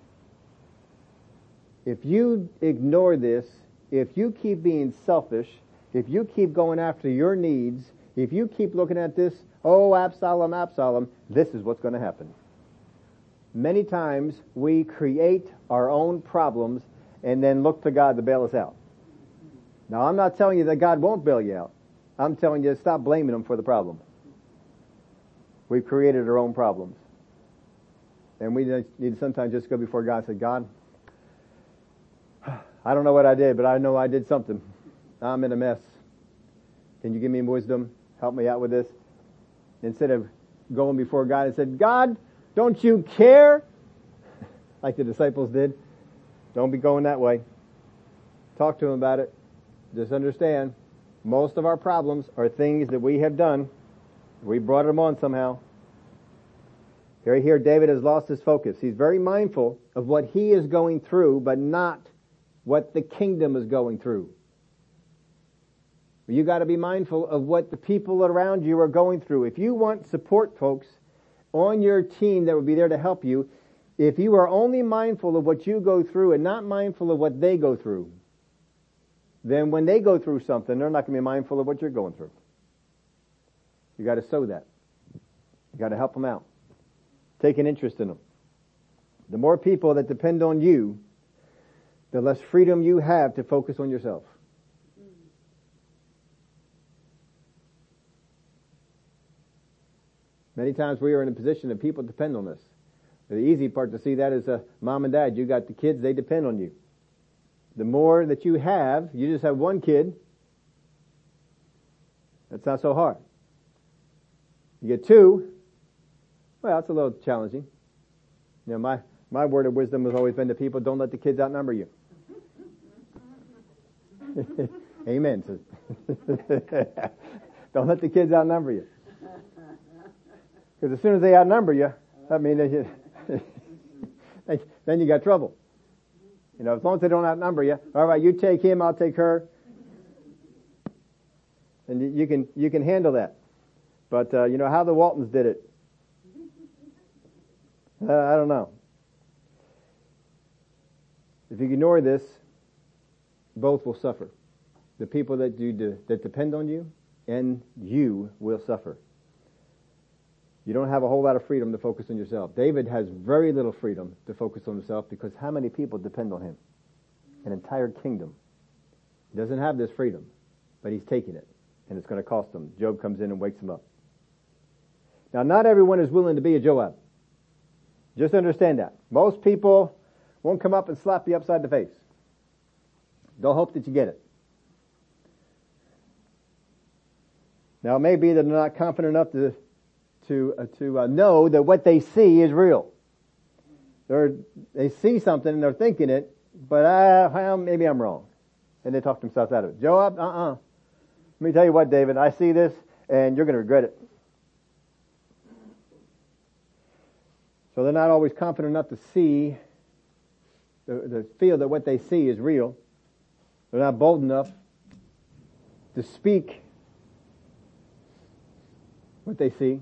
If you ignore this, if you keep being selfish, if you keep going after your needs, if you keep looking at this, oh, Absalom, Absalom, this is what's going to happen. Many times we create our own problems and then look to God to bail us out. Now, I'm not telling you that God won't bail you out. I'm telling you to stop blaming Him for the problem. We've created our own problems. And we need to sometimes just go before God and say, God, I don't know what I did, but I know I did something. I'm in a mess. Can you give me wisdom? Help me out with this. Instead of going before God and said, God, don't you care? like the disciples did. Don't be going that way. Talk to him about it. Just understand, most of our problems are things that we have done. We brought them on somehow. Here, here, David has lost his focus. He's very mindful of what he is going through, but not what the kingdom is going through. You got to be mindful of what the people around you are going through. If you want support folks on your team that will be there to help you, if you are only mindful of what you go through and not mindful of what they go through, then when they go through something, they're not going to be mindful of what you're going through. You got to sow that. You got to help them out. Take an interest in them. The more people that depend on you, the less freedom you have to focus on yourself. Many times we are in a position that people depend on us. The easy part to see that is uh, mom and dad. You got the kids, they depend on you. The more that you have, you just have one kid, that's not so hard. You get two, well, that's a little challenging. You know, my, my word of wisdom has always been to people, don't let the kids outnumber you. Amen. don't let the kids outnumber you. Because as soon as they outnumber you, I mean, then you got trouble. You know, as long as they don't outnumber you, all right, you take him, I'll take her, and you can you can handle that. But uh, you know how the Waltons did it. Uh, I don't know. If you ignore this, both will suffer. The people that do that depend on you, and you will suffer. You don't have a whole lot of freedom to focus on yourself. David has very little freedom to focus on himself because how many people depend on him? An entire kingdom. He doesn't have this freedom, but he's taking it, and it's going to cost him. Joab comes in and wakes him up. Now, not everyone is willing to be a Joab. Just understand that. Most people won't come up and slap you upside the face. They'll hope that you get it. Now, it may be that they're not confident enough to to uh, to uh, know that what they see is real. They're, they see something and they're thinking it, but well, maybe I'm wrong, and they talk themselves out of it. Joab, uh-uh. Let me tell you what, David. I see this, and you're going to regret it. So they're not always confident enough to see, to, to feel that what they see is real. They're not bold enough to speak what they see.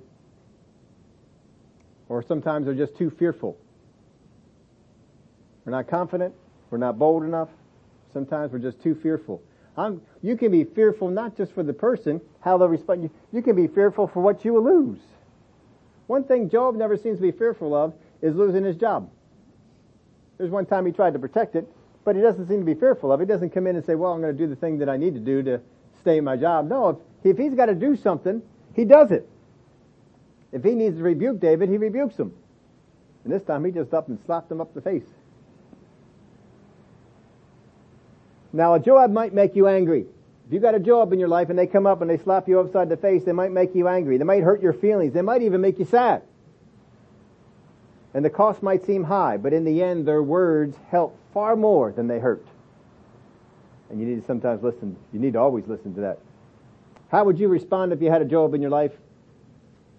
Or sometimes they're just too fearful. We're not confident. We're not bold enough. Sometimes we're just too fearful. I'm, you can be fearful not just for the person, how they'll respond. You, you can be fearful for what you will lose. One thing Joab never seems to be fearful of is losing his job. There's one time he tried to protect it, but he doesn't seem to be fearful of it. He doesn't come in and say, well, I'm going to do the thing that I need to do to stay in my job. No, if, if he's got to do something, he does it. If he needs to rebuke David, he rebukes him. And this time he just up and slapped him up the face. Now a Joab might make you angry. If you got a Joab in your life and they come up and they slap you upside the face, they might make you angry. They might hurt your feelings. They might even make you sad. And the cost might seem high, but in the end their words help far more than they hurt. And you need to sometimes listen. You need to always listen to that. How would you respond if you had a Joab in your life?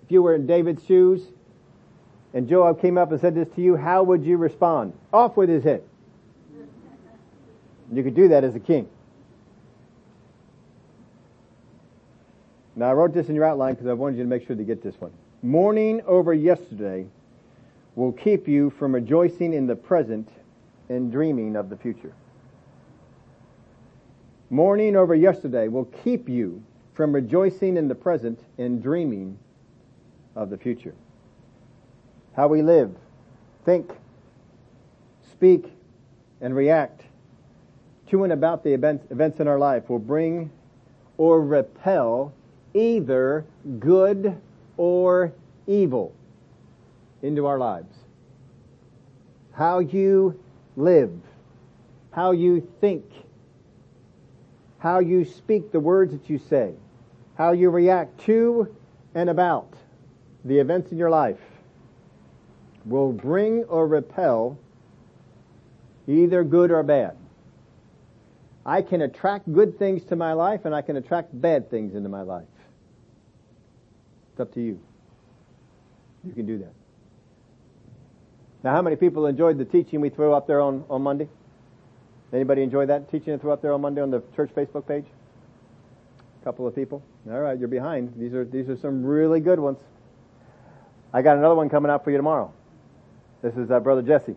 If you were in David's shoes and Joab came up and said this to you, how would you respond? Off with his head. You could do that as a king. Now I wrote this in your outline because I wanted you to make sure to get this one. Mourning over yesterday will keep you from rejoicing in the present and dreaming of the future. Mourning over yesterday will keep you from rejoicing in the present and dreaming of the future. How we live, think, speak, and react to and about the events, events in our life will bring or repel either good or evil into our lives. How you live, how you think, how you speak the words that you say, how you react to and about the events in your life will bring or repel either good or bad. I can attract good things to my life and I can attract bad things into my life. It's up to you. You can do that. Now, how many people enjoyed the teaching we threw up there on, on Monday? Anybody enjoy that teaching that threw up there on Monday on the church Facebook page? A couple of people. All right, you're behind. These are these are some really good ones. I got another one coming out for you tomorrow. This is uh, Brother Jesse.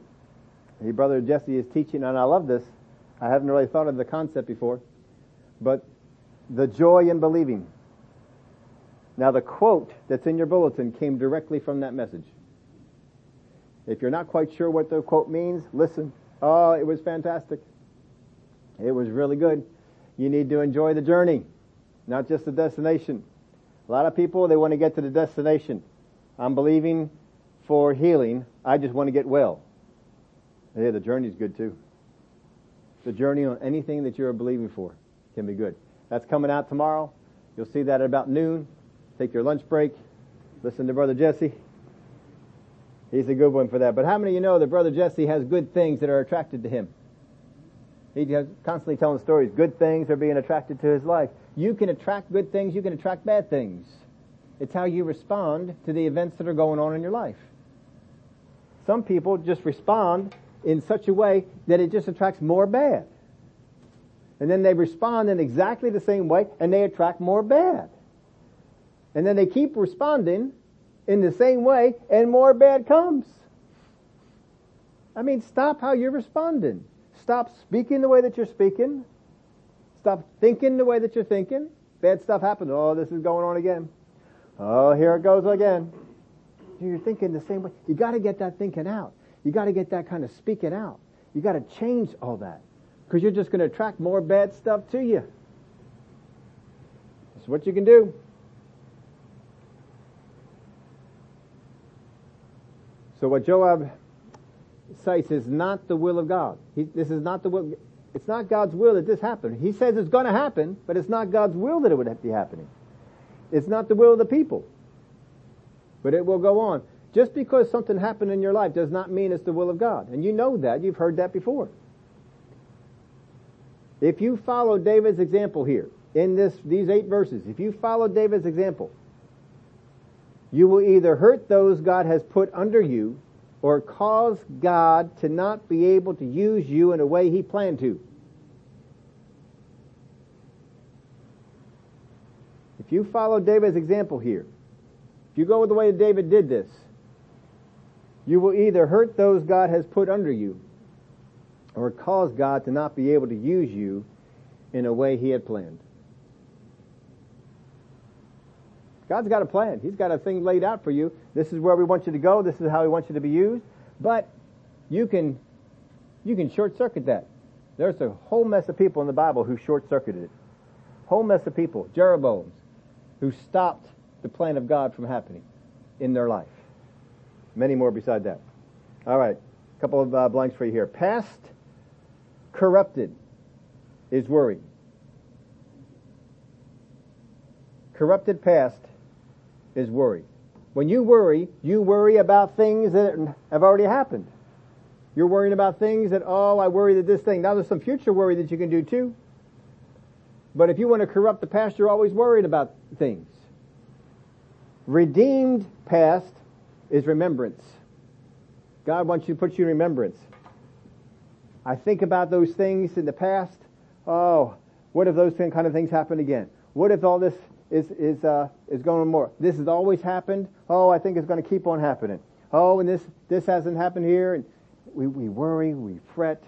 He, Brother Jesse is teaching, and I love this. I haven't really thought of the concept before, but the joy in believing. Now, the quote that's in your bulletin came directly from that message. If you're not quite sure what the quote means, listen. Oh, it was fantastic. It was really good. You need to enjoy the journey, not just the destination. A lot of people, they want to get to the destination. I'm believing for healing. I just want to get well. Yeah, the journey's good too. The journey on anything that you're believing for can be good. That's coming out tomorrow. You'll see that at about noon. Take your lunch break. Listen to Brother Jesse. He's a good one for that. But how many of you know that Brother Jesse has good things that are attracted to him? He's constantly telling stories. Good things are being attracted to his life. You can attract good things, you can attract bad things. It's how you respond to the events that are going on in your life. Some people just respond in such a way that it just attracts more bad. And then they respond in exactly the same way and they attract more bad. And then they keep responding in the same way and more bad comes. I mean, stop how you're responding. Stop speaking the way that you're speaking. Stop thinking the way that you're thinking. Bad stuff happens. Oh, this is going on again. Oh, here it goes again. You're thinking the same way. You gotta get that thinking out. You got to get that kind of speaking out. You got to change all that because you're just going to attract more bad stuff to you. That's what you can do. So what Joab cites is not the will of God. He, this is not the will. It's not God's will that this happened. He says it's going to happen, but it's not God's will that it would be happening. It's not the will of the people, but it will go on. Just because something happened in your life does not mean it's the will of God. And you know that. You've heard that before. If you follow David's example here, in this, these eight verses, if you follow David's example, you will either hurt those God has put under you or cause God to not be able to use you in a way he planned to. If you follow David's example here, if you go with the way David did this, you will either hurt those God has put under you or cause God to not be able to use you in a way He had planned. God's got a plan. He's got a thing laid out for you. This is where we want you to go. This is how we want you to be used. But you can, you can short circuit that. There's a whole mess of people in the Bible who short circuited it. Whole mess of people, Jeroboams, who stopped the plan of God from happening in their life. Many more beside that. All right. A couple of uh, blanks for you here. Past corrupted is worry. Corrupted past is worry. When you worry, you worry about things that have already happened. You're worrying about things that, oh, I worry that this thing. Now there's some future worry that you can do too. But if you want to corrupt the past, you're always worried about things. Redeemed past is remembrance. God wants you to put you in remembrance. I think about those things in the past. Oh, what if those kind of things happen again? What if all this is is uh, is going on more? This has always happened. Oh, I think it's going to keep on happening. oh, and this, this hasn't happened here, and we, we worry, we fret.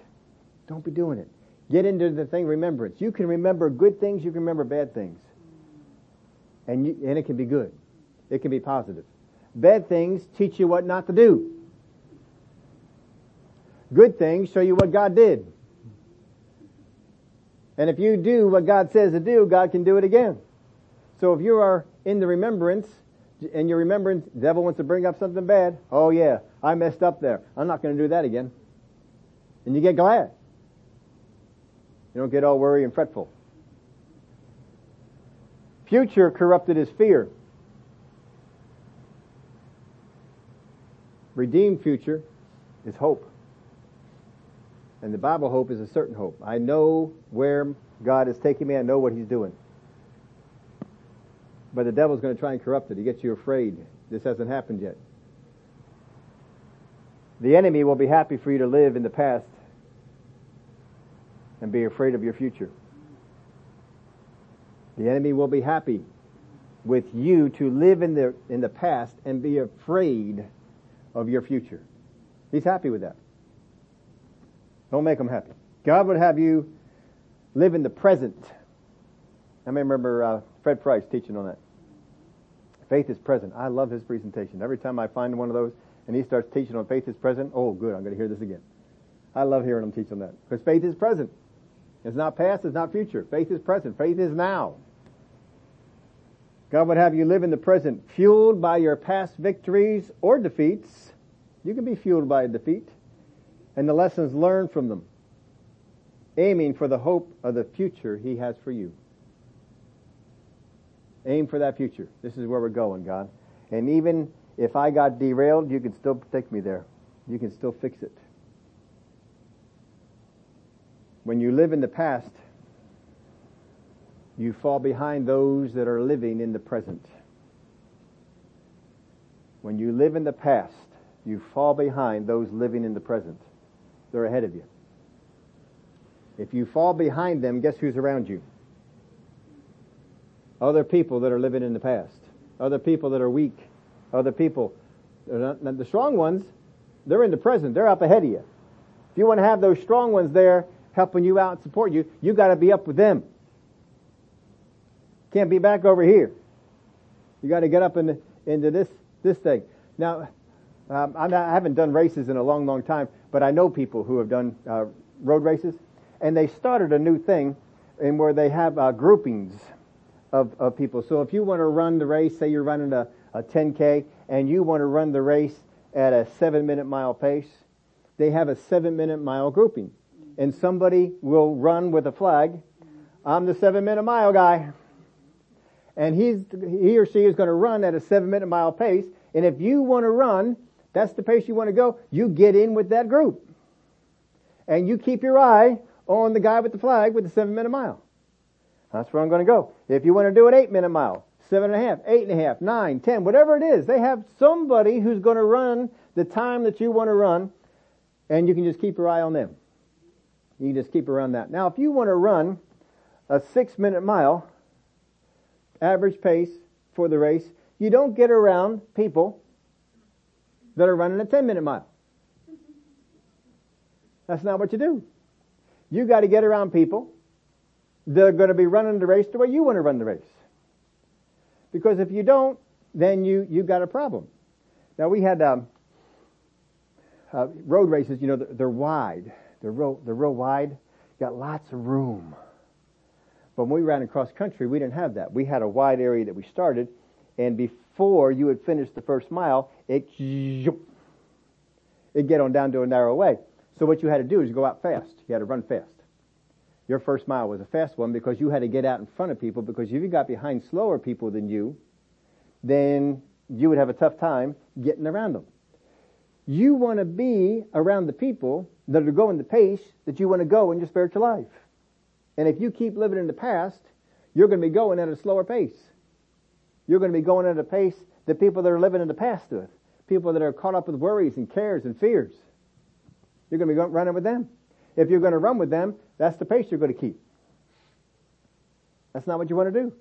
Don't be doing it. Get into the thing remembrance. You can remember good things, you can remember bad things. And, you, and it can be good. It can be positive. Bad things teach you what not to do. Good things show you what God did. And if you do what God says to do, God can do it again. So if you are in the remembrance, and your remembrance, devil wants to bring up something bad, oh yeah, I messed up there. I'm not going to do that again. And you get glad. You don't get all worried and fretful. Future corrupted is fear. Redeemed future is hope. And the Bible hope is a certain hope. I know where God is taking me. I know what He's doing. But the devil's going to try and corrupt it. He gets you afraid. This hasn't happened yet. The enemy will be happy for you to live in the past and be afraid of your future. The enemy will be happy with you to live in the, in the past and be afraid of your future. He's happy with that. Don't make him happy. God would have you live in the present. I may remember uh, Fred Price teaching on that. Faith is present. I love his presentation. Every time I find one of those and he starts teaching on faith is present, oh good, I'm going to hear this again. I love hearing him teach on that. Because faith is present. It's not past, it's not future. Faith is present. Faith is now. God would have you live in the present, fueled by your past victories or defeats. You can be fueled by a defeat and the lessons learned from them, aiming for the hope of the future He has for you. Aim for that future. This is where we're going, God. And even if I got derailed, you can still take me there. You can still fix it. When you live in the past, you fall behind those that are living in the present. When you live in the past, you fall behind those living in the present. They're ahead of you. If you fall behind them, guess who's around you? Other people that are living in the past. Other people that are weak. Other people. Not, the strong ones, they're in the present. They're up ahead of you. If you want to have those strong ones there helping you out and support you, you got to be up with them. Can't be back over here. You got to get up in into this this thing. Now, um, not, i haven't done races in a long, long time, but I know people who have done uh, road races, and they started a new thing, in where they have uh, groupings of, of people. So if you want to run the race, say you're running a, a 10k, and you want to run the race at a seven minute mile pace, they have a seven minute mile grouping, and somebody will run with a flag. I'm the seven minute mile guy and he's, he or she is going to run at a seven minute mile pace. And if you want to run, that's the pace you want to go, you get in with that group. And you keep your eye on the guy with the flag with the seven minute mile. That's where I'm going to go. If you want to do an eight minute mile, seven and a half, eight and a half, nine, ten, whatever it is, they have somebody who's going to run the time that you want to run, and you can just keep your eye on them. You can just keep around that. Now, if you want to run a six minute mile, average pace for the race, you don't get around people that are running a 10 minute mile. That's not what you do. You got to get around people that are going to be running the race the way you want to run the race. Because if you don't, then you, you got a problem. Now we had, um, uh, road races, you know, they're, they're wide. They're real, they're real wide. Got lots of room. But when we ran across country, we didn't have that. We had a wide area that we started, and before you had finished the first mile, it it get on down to a narrow way. So what you had to do is go out fast. You had to run fast. Your first mile was a fast one because you had to get out in front of people because if you got behind slower people than you, then you would have a tough time getting around them. You want to be around the people that are going the pace that you want to go in your spiritual life. And if you keep living in the past, you're going to be going at a slower pace. You're going to be going at a pace that people that are living in the past with. People that are caught up with worries and cares and fears. You're going to be running with them. If you're going to run with them, that's the pace you're going to keep. That's not what you want to do.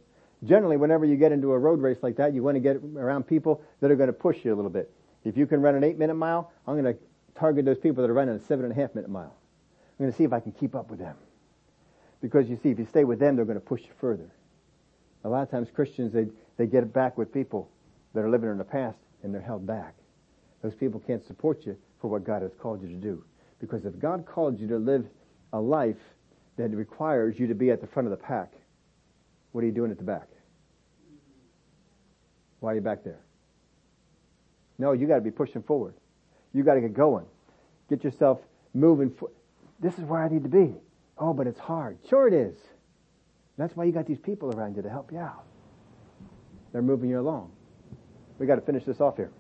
Generally, whenever you get into a road race like that, you want to get around people that are going to push you a little bit. If you can run an eight minute mile, I'm going to target those people that are running a seven and a half minute mile. I'm going to see if I can keep up with them. Because you see, if you stay with them, they're going to push you further. A lot of times Christians, they, they get back with people that are living in the past and they're held back. Those people can't support you for what God has called you to do. Because if God called you to live a life that requires you to be at the front of the pack, what are you doing at the back? Why are you back there? No, you got to be pushing forward. You got to get going. Get yourself moving. For- this is where I need to be. Oh, but it's hard. Sure it is. That's why you got these people around you to help you out. They're moving you along. We got to finish this off here.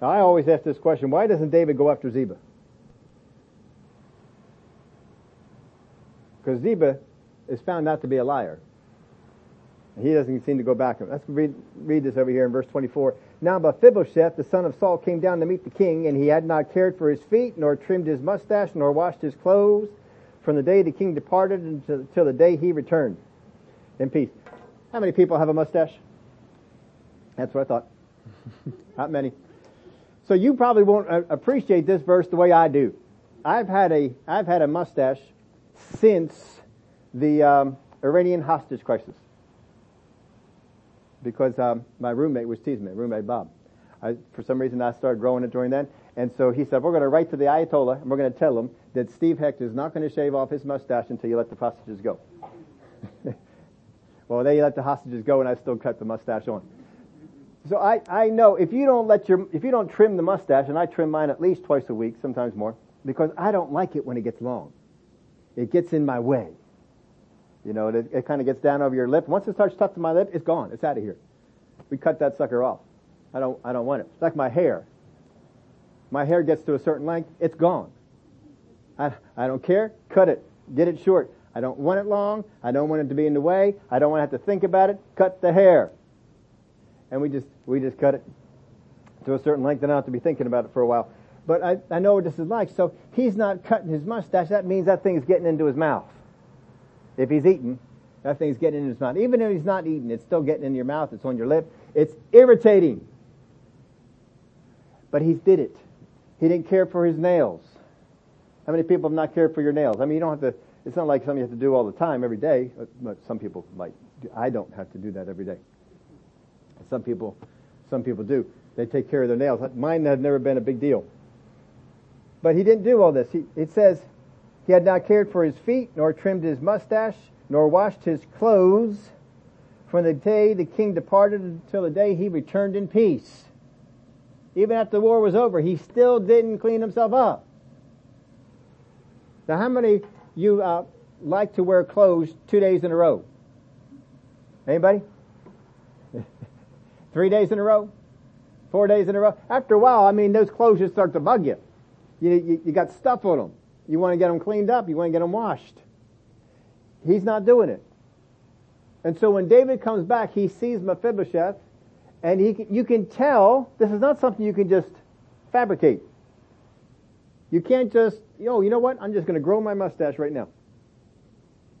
Now, I always ask this question: Why doesn't David go after Ziba? Because Ziba is found not to be a liar. He doesn't seem to go back. Let's read, read this over here in verse 24. Now Mephibosheth, the son of Saul, came down to meet the king, and he had not cared for his feet, nor trimmed his mustache, nor washed his clothes, from the day the king departed until, until the day he returned in peace. How many people have a mustache? That's what I thought. Not many. So you probably won't uh, appreciate this verse the way I do. I've had a I've had a mustache since the um, Iranian hostage crisis because um, my roommate was teasing me, roommate Bob. I, for some reason, I started growing it during then. And so he said, we're going to write to the Ayatollah and we're going to tell him that Steve Hecht is not going to shave off his mustache until you let the hostages go. well, they let the hostages go and I still cut the mustache on. So I, I know if you don't let your, if you don't trim the mustache, and I trim mine at least twice a week, sometimes more, because I don't like it when it gets long. It gets in my way. You know, it, it kind of gets down over your lip. Once it starts touching my lip, it's gone. It's out of here. We cut that sucker off. I don't, I don't want it. It's like my hair. My hair gets to a certain length, it's gone. I, I don't care. Cut it. Get it short. I don't want it long. I don't want it to be in the way. I don't want to have to think about it. Cut the hair. And we just, we just cut it to a certain length and I don't have to be thinking about it for a while. But I, I know what this is like. So he's not cutting his mustache. That means that thing's getting into his mouth. If he's eating, that thing's getting in his mouth. Even if he's not eating, it's still getting in your mouth. It's on your lip. It's irritating. But he did it. He didn't care for his nails. How many people have not cared for your nails? I mean, you don't have to, it's not like something you have to do all the time, every day. But some people might. I don't have to do that every day. Some people, some people do. They take care of their nails. Mine had never been a big deal. But he didn't do all this. He, it says, he had not cared for his feet, nor trimmed his mustache, nor washed his clothes from the day the king departed until the day he returned in peace. Even after the war was over, he still didn't clean himself up. Now, how many you uh, like to wear clothes two days in a row? Anybody? Three days in a row? Four days in a row? After a while, I mean, those clothes just start to bug you. You, you, you got stuff on them. You want to get them cleaned up. You want to get them washed. He's not doing it. And so when David comes back, he sees Mephibosheth, and he, you can tell this is not something you can just fabricate. You can't just, oh, you know what? I'm just going to grow my mustache right now.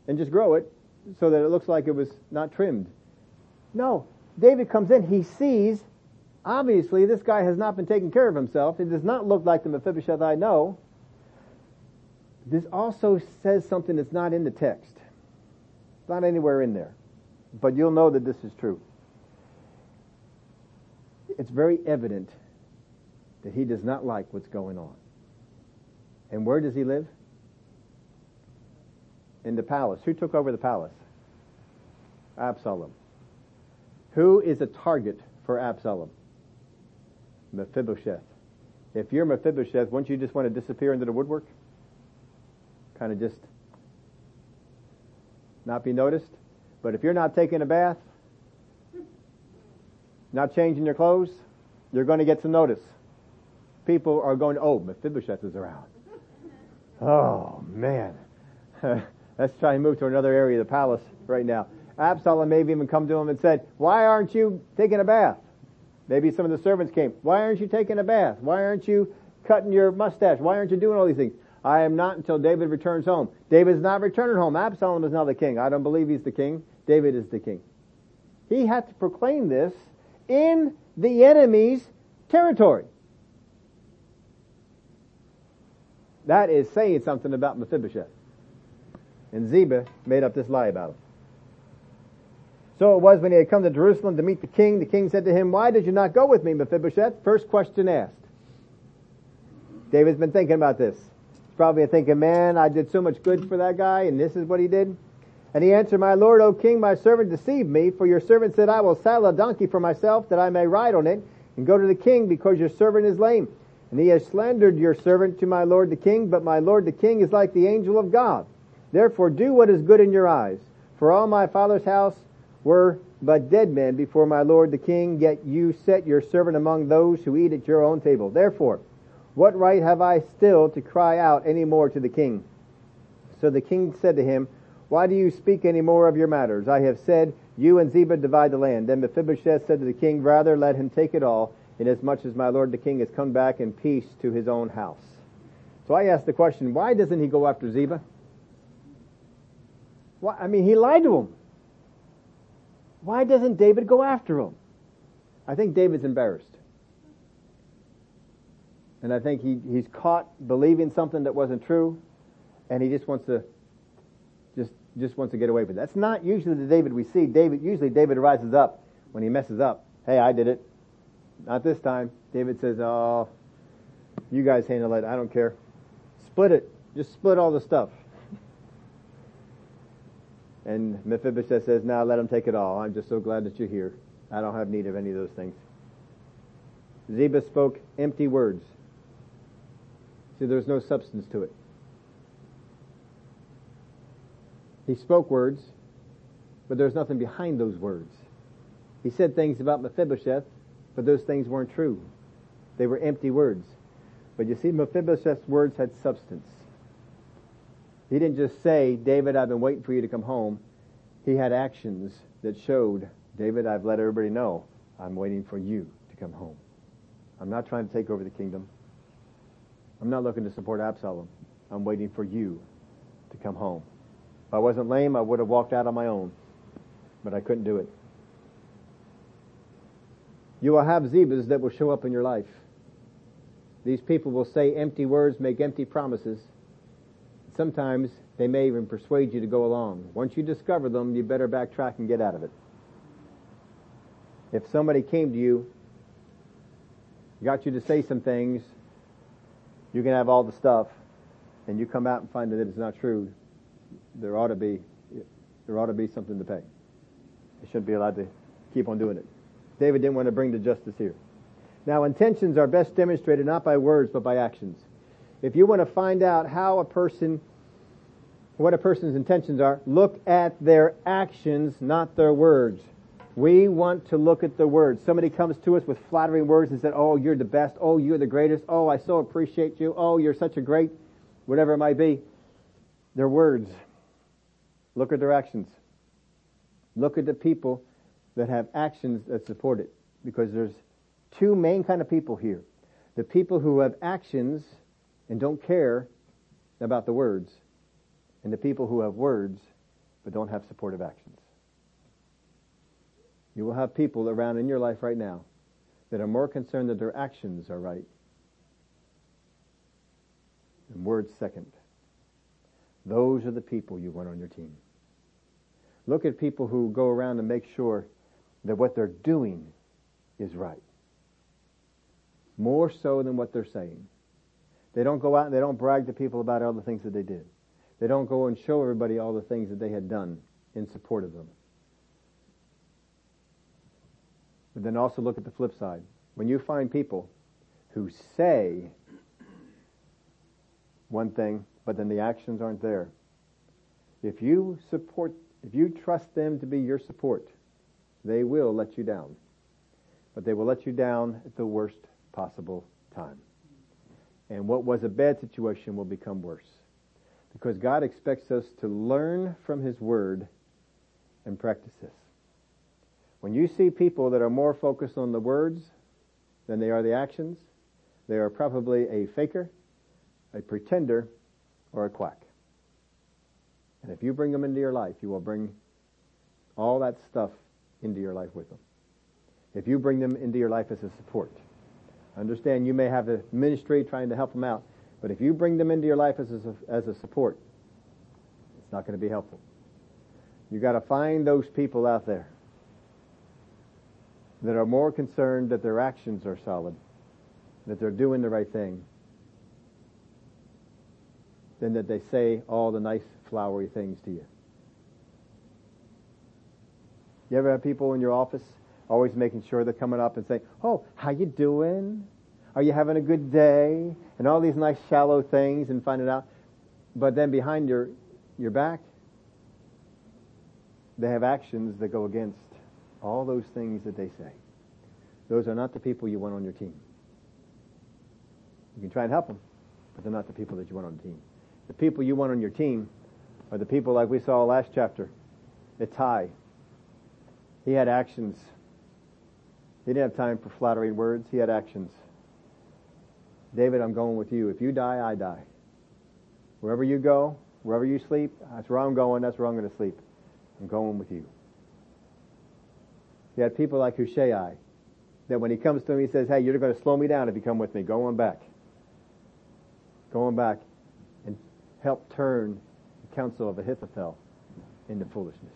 And just grow it so that it looks like it was not trimmed. No. David comes in, he sees, obviously this guy has not been taking care of himself. It does not look like the Mephibosheth I know. This also says something that's not in the text. It's not anywhere in there. But you'll know that this is true. It's very evident that he does not like what's going on. And where does he live? In the palace. Who took over the palace? Absalom. Who is a target for Absalom? Mephibosheth. If you're Mephibosheth, wouldn't you just want to disappear into the woodwork? Kind of just not be noticed. But if you're not taking a bath, not changing your clothes, you're going to get some notice. People are going, oh, Mephibosheth is around. Oh, man. Let's try and move to another area of the palace right now. Absalom may have even come to him and said, why aren't you taking a bath? Maybe some of the servants came. Why aren't you taking a bath? Why aren't you cutting your mustache? Why aren't you doing all these things? I am not until David returns home. David is not returning home. Absalom is now the king. I don't believe he's the king. David is the king. He had to proclaim this in the enemy's territory. That is saying something about Mephibosheth. And Ziba made up this lie about him. So it was when he had come to Jerusalem to meet the king, the king said to him, Why did you not go with me, Mephibosheth? First question asked. David's been thinking about this. Probably thinking, man, I did so much good for that guy, and this is what he did. And he answered, My lord, O king, my servant deceived me, for your servant said, I will saddle a donkey for myself, that I may ride on it, and go to the king, because your servant is lame. And he has slandered your servant to my lord the king, but my lord the king is like the angel of God. Therefore do what is good in your eyes. For all my father's house were but dead men before my lord the king, yet you set your servant among those who eat at your own table. Therefore, what right have I still to cry out any more to the king? So the king said to him, Why do you speak any more of your matters? I have said, You and Ziba divide the land. Then Mephibosheth said to the king, Rather let him take it all, inasmuch as my lord the king has come back in peace to his own house. So I ask the question, why doesn't he go after Ziba? Why, I mean, he lied to him. Why doesn't David go after him? I think David's embarrassed. And I think he, he's caught believing something that wasn't true, and he just wants to just just wants to get away with it. That's not usually the David we see. David usually David rises up when he messes up. Hey, I did it. Not this time. David says, "Oh, you guys handle it. I don't care. Split it. Just split all the stuff." And Mephibosheth says, "Now let him take it all. I'm just so glad that you're here. I don't have need of any of those things." Ziba spoke empty words. See, there's no substance to it. He spoke words, but there's nothing behind those words. He said things about Mephibosheth, but those things weren't true. They were empty words. But you see, Mephibosheth's words had substance. He didn't just say, David, I've been waiting for you to come home. He had actions that showed, David, I've let everybody know I'm waiting for you to come home. I'm not trying to take over the kingdom. I'm not looking to support Absalom. I'm waiting for you to come home. If I wasn't lame, I would have walked out on my own, but I couldn't do it. You will have Zibas that will show up in your life. These people will say empty words, make empty promises. Sometimes they may even persuade you to go along. Once you discover them, you better backtrack and get out of it. If somebody came to you, got you to say some things, you can have all the stuff, and you come out and find that it's not true, there ought to be there ought to be something to pay. You shouldn't be allowed to keep on doing it. David didn't want to bring the justice here. Now, intentions are best demonstrated not by words but by actions. If you want to find out how a person, what a person's intentions are, look at their actions, not their words. We want to look at the words. Somebody comes to us with flattering words and said, Oh, you're the best. Oh, you're the greatest. Oh, I so appreciate you. Oh, you're such a great, whatever it might be. Their words. Look at their actions. Look at the people that have actions that support it. Because there's two main kind of people here. The people who have actions and don't care about the words, and the people who have words but don't have supportive actions. You will have people around in your life right now that are more concerned that their actions are right and words second. Those are the people you want on your team. Look at people who go around and make sure that what they're doing is right. More so than what they're saying. They don't go out and they don't brag to people about all the things that they did. They don't go and show everybody all the things that they had done in support of them. But then also look at the flip side. When you find people who say one thing, but then the actions aren't there, if you support, if you trust them to be your support, they will let you down. But they will let you down at the worst possible time. And what was a bad situation will become worse. Because God expects us to learn from His Word and practice this. When you see people that are more focused on the words than they are the actions, they are probably a faker, a pretender, or a quack. And if you bring them into your life, you will bring all that stuff into your life with them. if you bring them into your life as a support. Understand you may have a ministry trying to help them out, but if you bring them into your life as a, as a support, it's not going to be helpful. You got to find those people out there that are more concerned that their actions are solid, that they're doing the right thing, than that they say all the nice flowery things to you. You ever have people in your office always making sure they're coming up and saying, "Oh, how you doing? Are you having a good day?" and all these nice shallow things and finding out, but then behind your your back, they have actions that go against all those things that they say. Those are not the people you want on your team. You can try and help them, but they're not the people that you want on the team. The people you want on your team are the people like we saw last chapter. It's Ittai. He had actions. He didn't have time for flattering words. He had actions. David, I'm going with you. If you die, I die. Wherever you go, wherever you sleep, that's where I'm going. That's where I'm going to sleep. I'm going with you. He had people like Hushai that when he comes to him, he says, hey, you're going to slow me down if you come with me. Go on back. Go on back and help turn the counsel of Ahithophel into foolishness.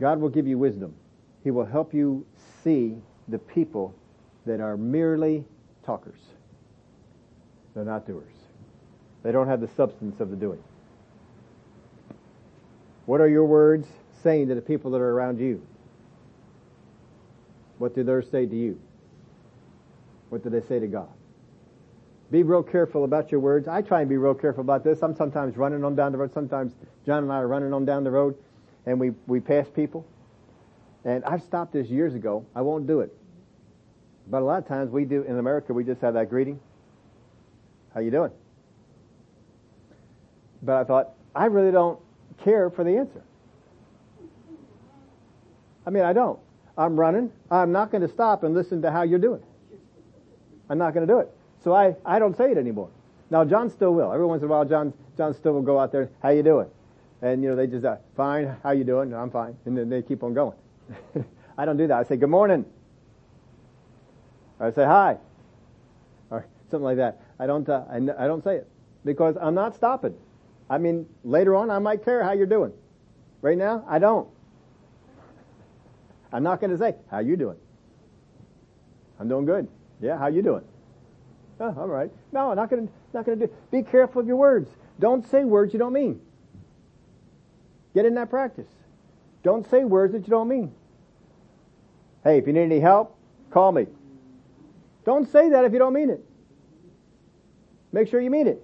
God will give you wisdom. He will help you see the people that are merely talkers. They're not doers. They don't have the substance of the doing. What are your words saying to the people that are around you? What do theirs say to you? What do they say to God? Be real careful about your words. I try and be real careful about this. I'm sometimes running on down the road. Sometimes John and I are running on down the road and we, we pass people. And I've stopped this years ago. I won't do it. But a lot of times we do, in America, we just have that greeting. How you doing? But I thought, I really don't care for the answer. I mean, I don't. I'm running. I'm not going to stop and listen to how you're doing. I'm not going to do it. So I, I don't say it anymore. Now John still will. Every once in a while, John, John still will go out there, how you doing? And you know, they just, uh, fine, how you doing? I'm fine. And then they keep on going. I don't do that. I say, good morning. Or I say, hi. Or something like that. I don't, uh, I, I don't say it. Because I'm not stopping. I mean, later on, I might care how you're doing. Right now, I don't. I'm not going to say, how you doing? I'm doing good. Yeah, how you doing? Oh, all right. No, I'm not going to, not going to do. Be careful of your words. Don't say words you don't mean. Get in that practice. Don't say words that you don't mean. Hey, if you need any help, call me. Don't say that if you don't mean it. Make sure you mean it.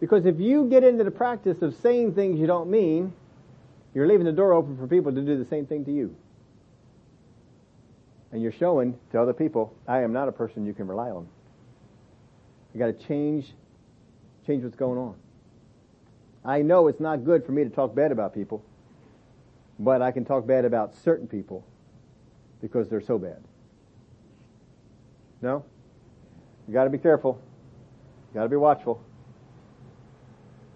Because if you get into the practice of saying things you don't mean, you're leaving the door open for people to do the same thing to you. And you're showing to other people, I am not a person you can rely on. You gotta change, change what's going on. I know it's not good for me to talk bad about people, but I can talk bad about certain people because they're so bad. No? You gotta be careful. You gotta be watchful.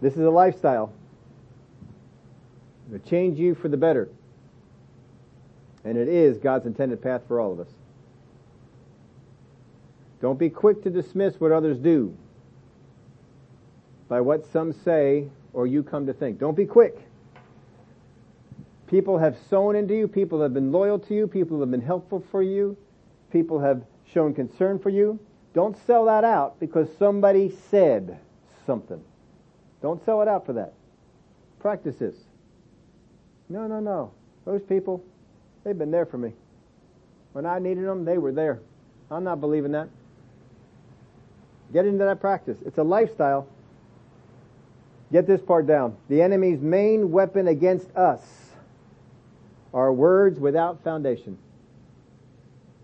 This is a lifestyle. It'll change you for the better. And it is God's intended path for all of us. Don't be quick to dismiss what others do by what some say or you come to think. Don't be quick. People have sown into you. People have been loyal to you. People have been helpful for you. People have shown concern for you. Don't sell that out because somebody said something. Don't sell it out for that. Practice this. No, no, no. Those people, they've been there for me. When I needed them, they were there. I'm not believing that. Get into that practice. It's a lifestyle. Get this part down. The enemy's main weapon against us are words without foundation.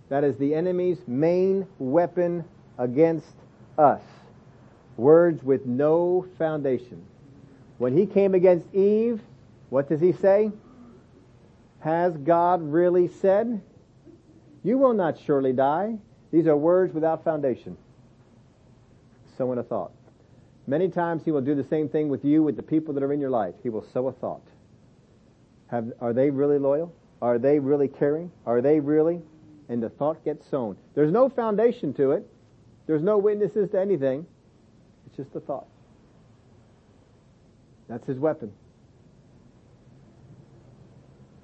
That is the enemy's main weapon against us. Words with no foundation. When he came against Eve, what does he say? Has God really said? You will not surely die. These are words without foundation. Sowing a thought. Many times he will do the same thing with you, with the people that are in your life. He will sow a thought. Have, are they really loyal? Are they really caring? Are they really? And the thought gets sown. There's no foundation to it. There's no witnesses to anything. It's just a thought. That's his weapon.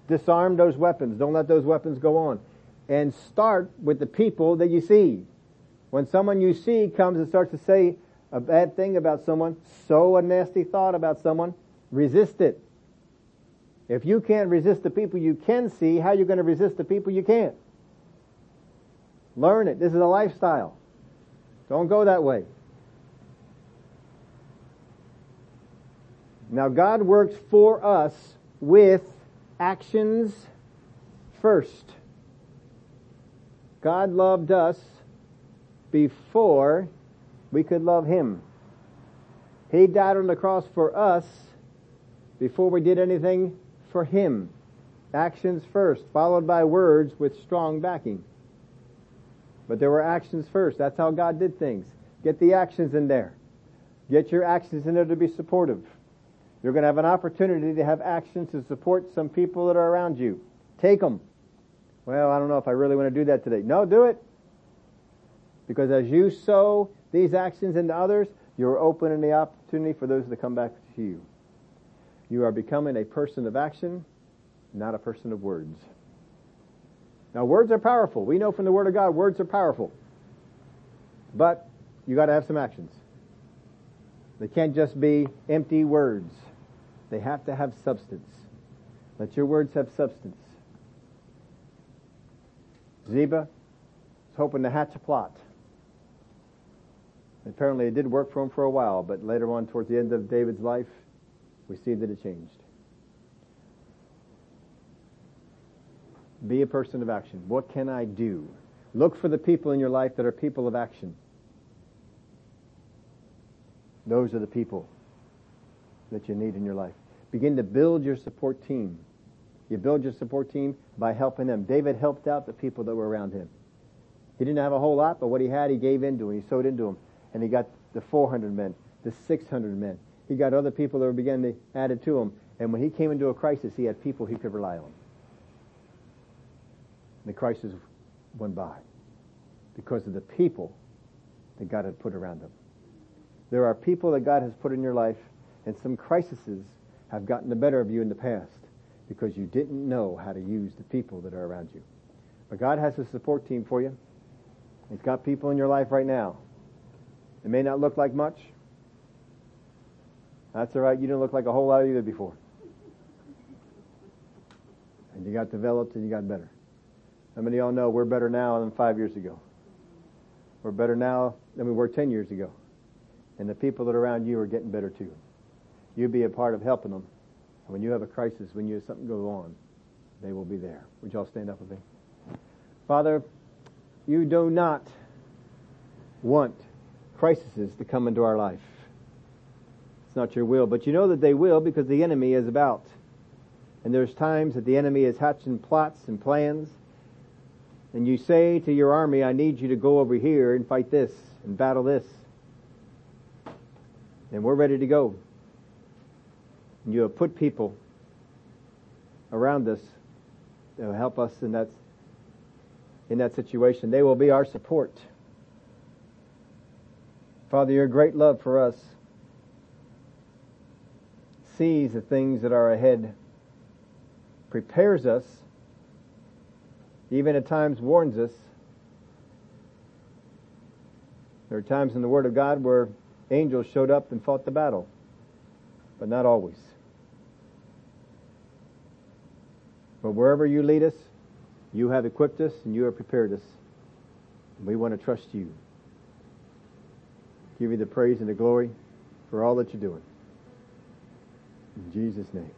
Disarm those weapons. Don't let those weapons go on. And start with the people that you see. When someone you see comes and starts to say a bad thing about someone, sow a nasty thought about someone, resist it. If you can't resist the people you can see, how are you going to resist the people you can't? Learn it. This is a lifestyle. Don't go that way. Now God works for us with actions first. God loved us before we could love Him. He died on the cross for us before we did anything for Him. Actions first, followed by words with strong backing. But there were actions first. That's how God did things. Get the actions in there. Get your actions in there to be supportive. You're going to have an opportunity to have actions to support some people that are around you. Take them. Well, I don't know if I really want to do that today. No, do it. Because as you sow these actions into others, you're opening the opportunity for those to come back to you. You are becoming a person of action, not a person of words. Now words are powerful. We know from the Word of God words are powerful. But you gotta have some actions. They can't just be empty words. They have to have substance. Let your words have substance. Ziba is hoping to hatch a plot. Apparently it did work for him for a while, but later on towards the end of David's life, we see that it changed. Be a person of action. What can I do? Look for the people in your life that are people of action. Those are the people that you need in your life. Begin to build your support team. You build your support team by helping them. David helped out the people that were around him. He didn't have a whole lot, but what he had, he gave into them. He sowed into them. And he got the 400 men, the 600 men. He got other people that were beginning to add to him. And when he came into a crisis, he had people he could rely on. The crisis went by because of the people that God had put around them. There are people that God has put in your life, and some crises have gotten the better of you in the past because you didn't know how to use the people that are around you. But God has a support team for you. He's got people in your life right now. It may not look like much. That's all right. You didn't look like a whole lot either before. And you got developed and you got better. How many of y'all know we're better now than five years ago? We're better now than we were ten years ago. And the people that are around you are getting better too. You be a part of helping them. And when you have a crisis, when you have something go on, they will be there. Would y'all stand up with me? Father, you do not want crises to come into our life. It's not your will, but you know that they will because the enemy is about. And there's times that the enemy is hatching plots and plans and you say to your army, I need you to go over here and fight this and battle this. And we're ready to go. And you have put people around us that will help us in that, in that situation. They will be our support. Father, your great love for us sees the things that are ahead, prepares us even at times warns us. There are times in the Word of God where angels showed up and fought the battle, but not always. But wherever you lead us, you have equipped us and you have prepared us. We want to trust you. Give you the praise and the glory for all that you're doing. In Jesus' name.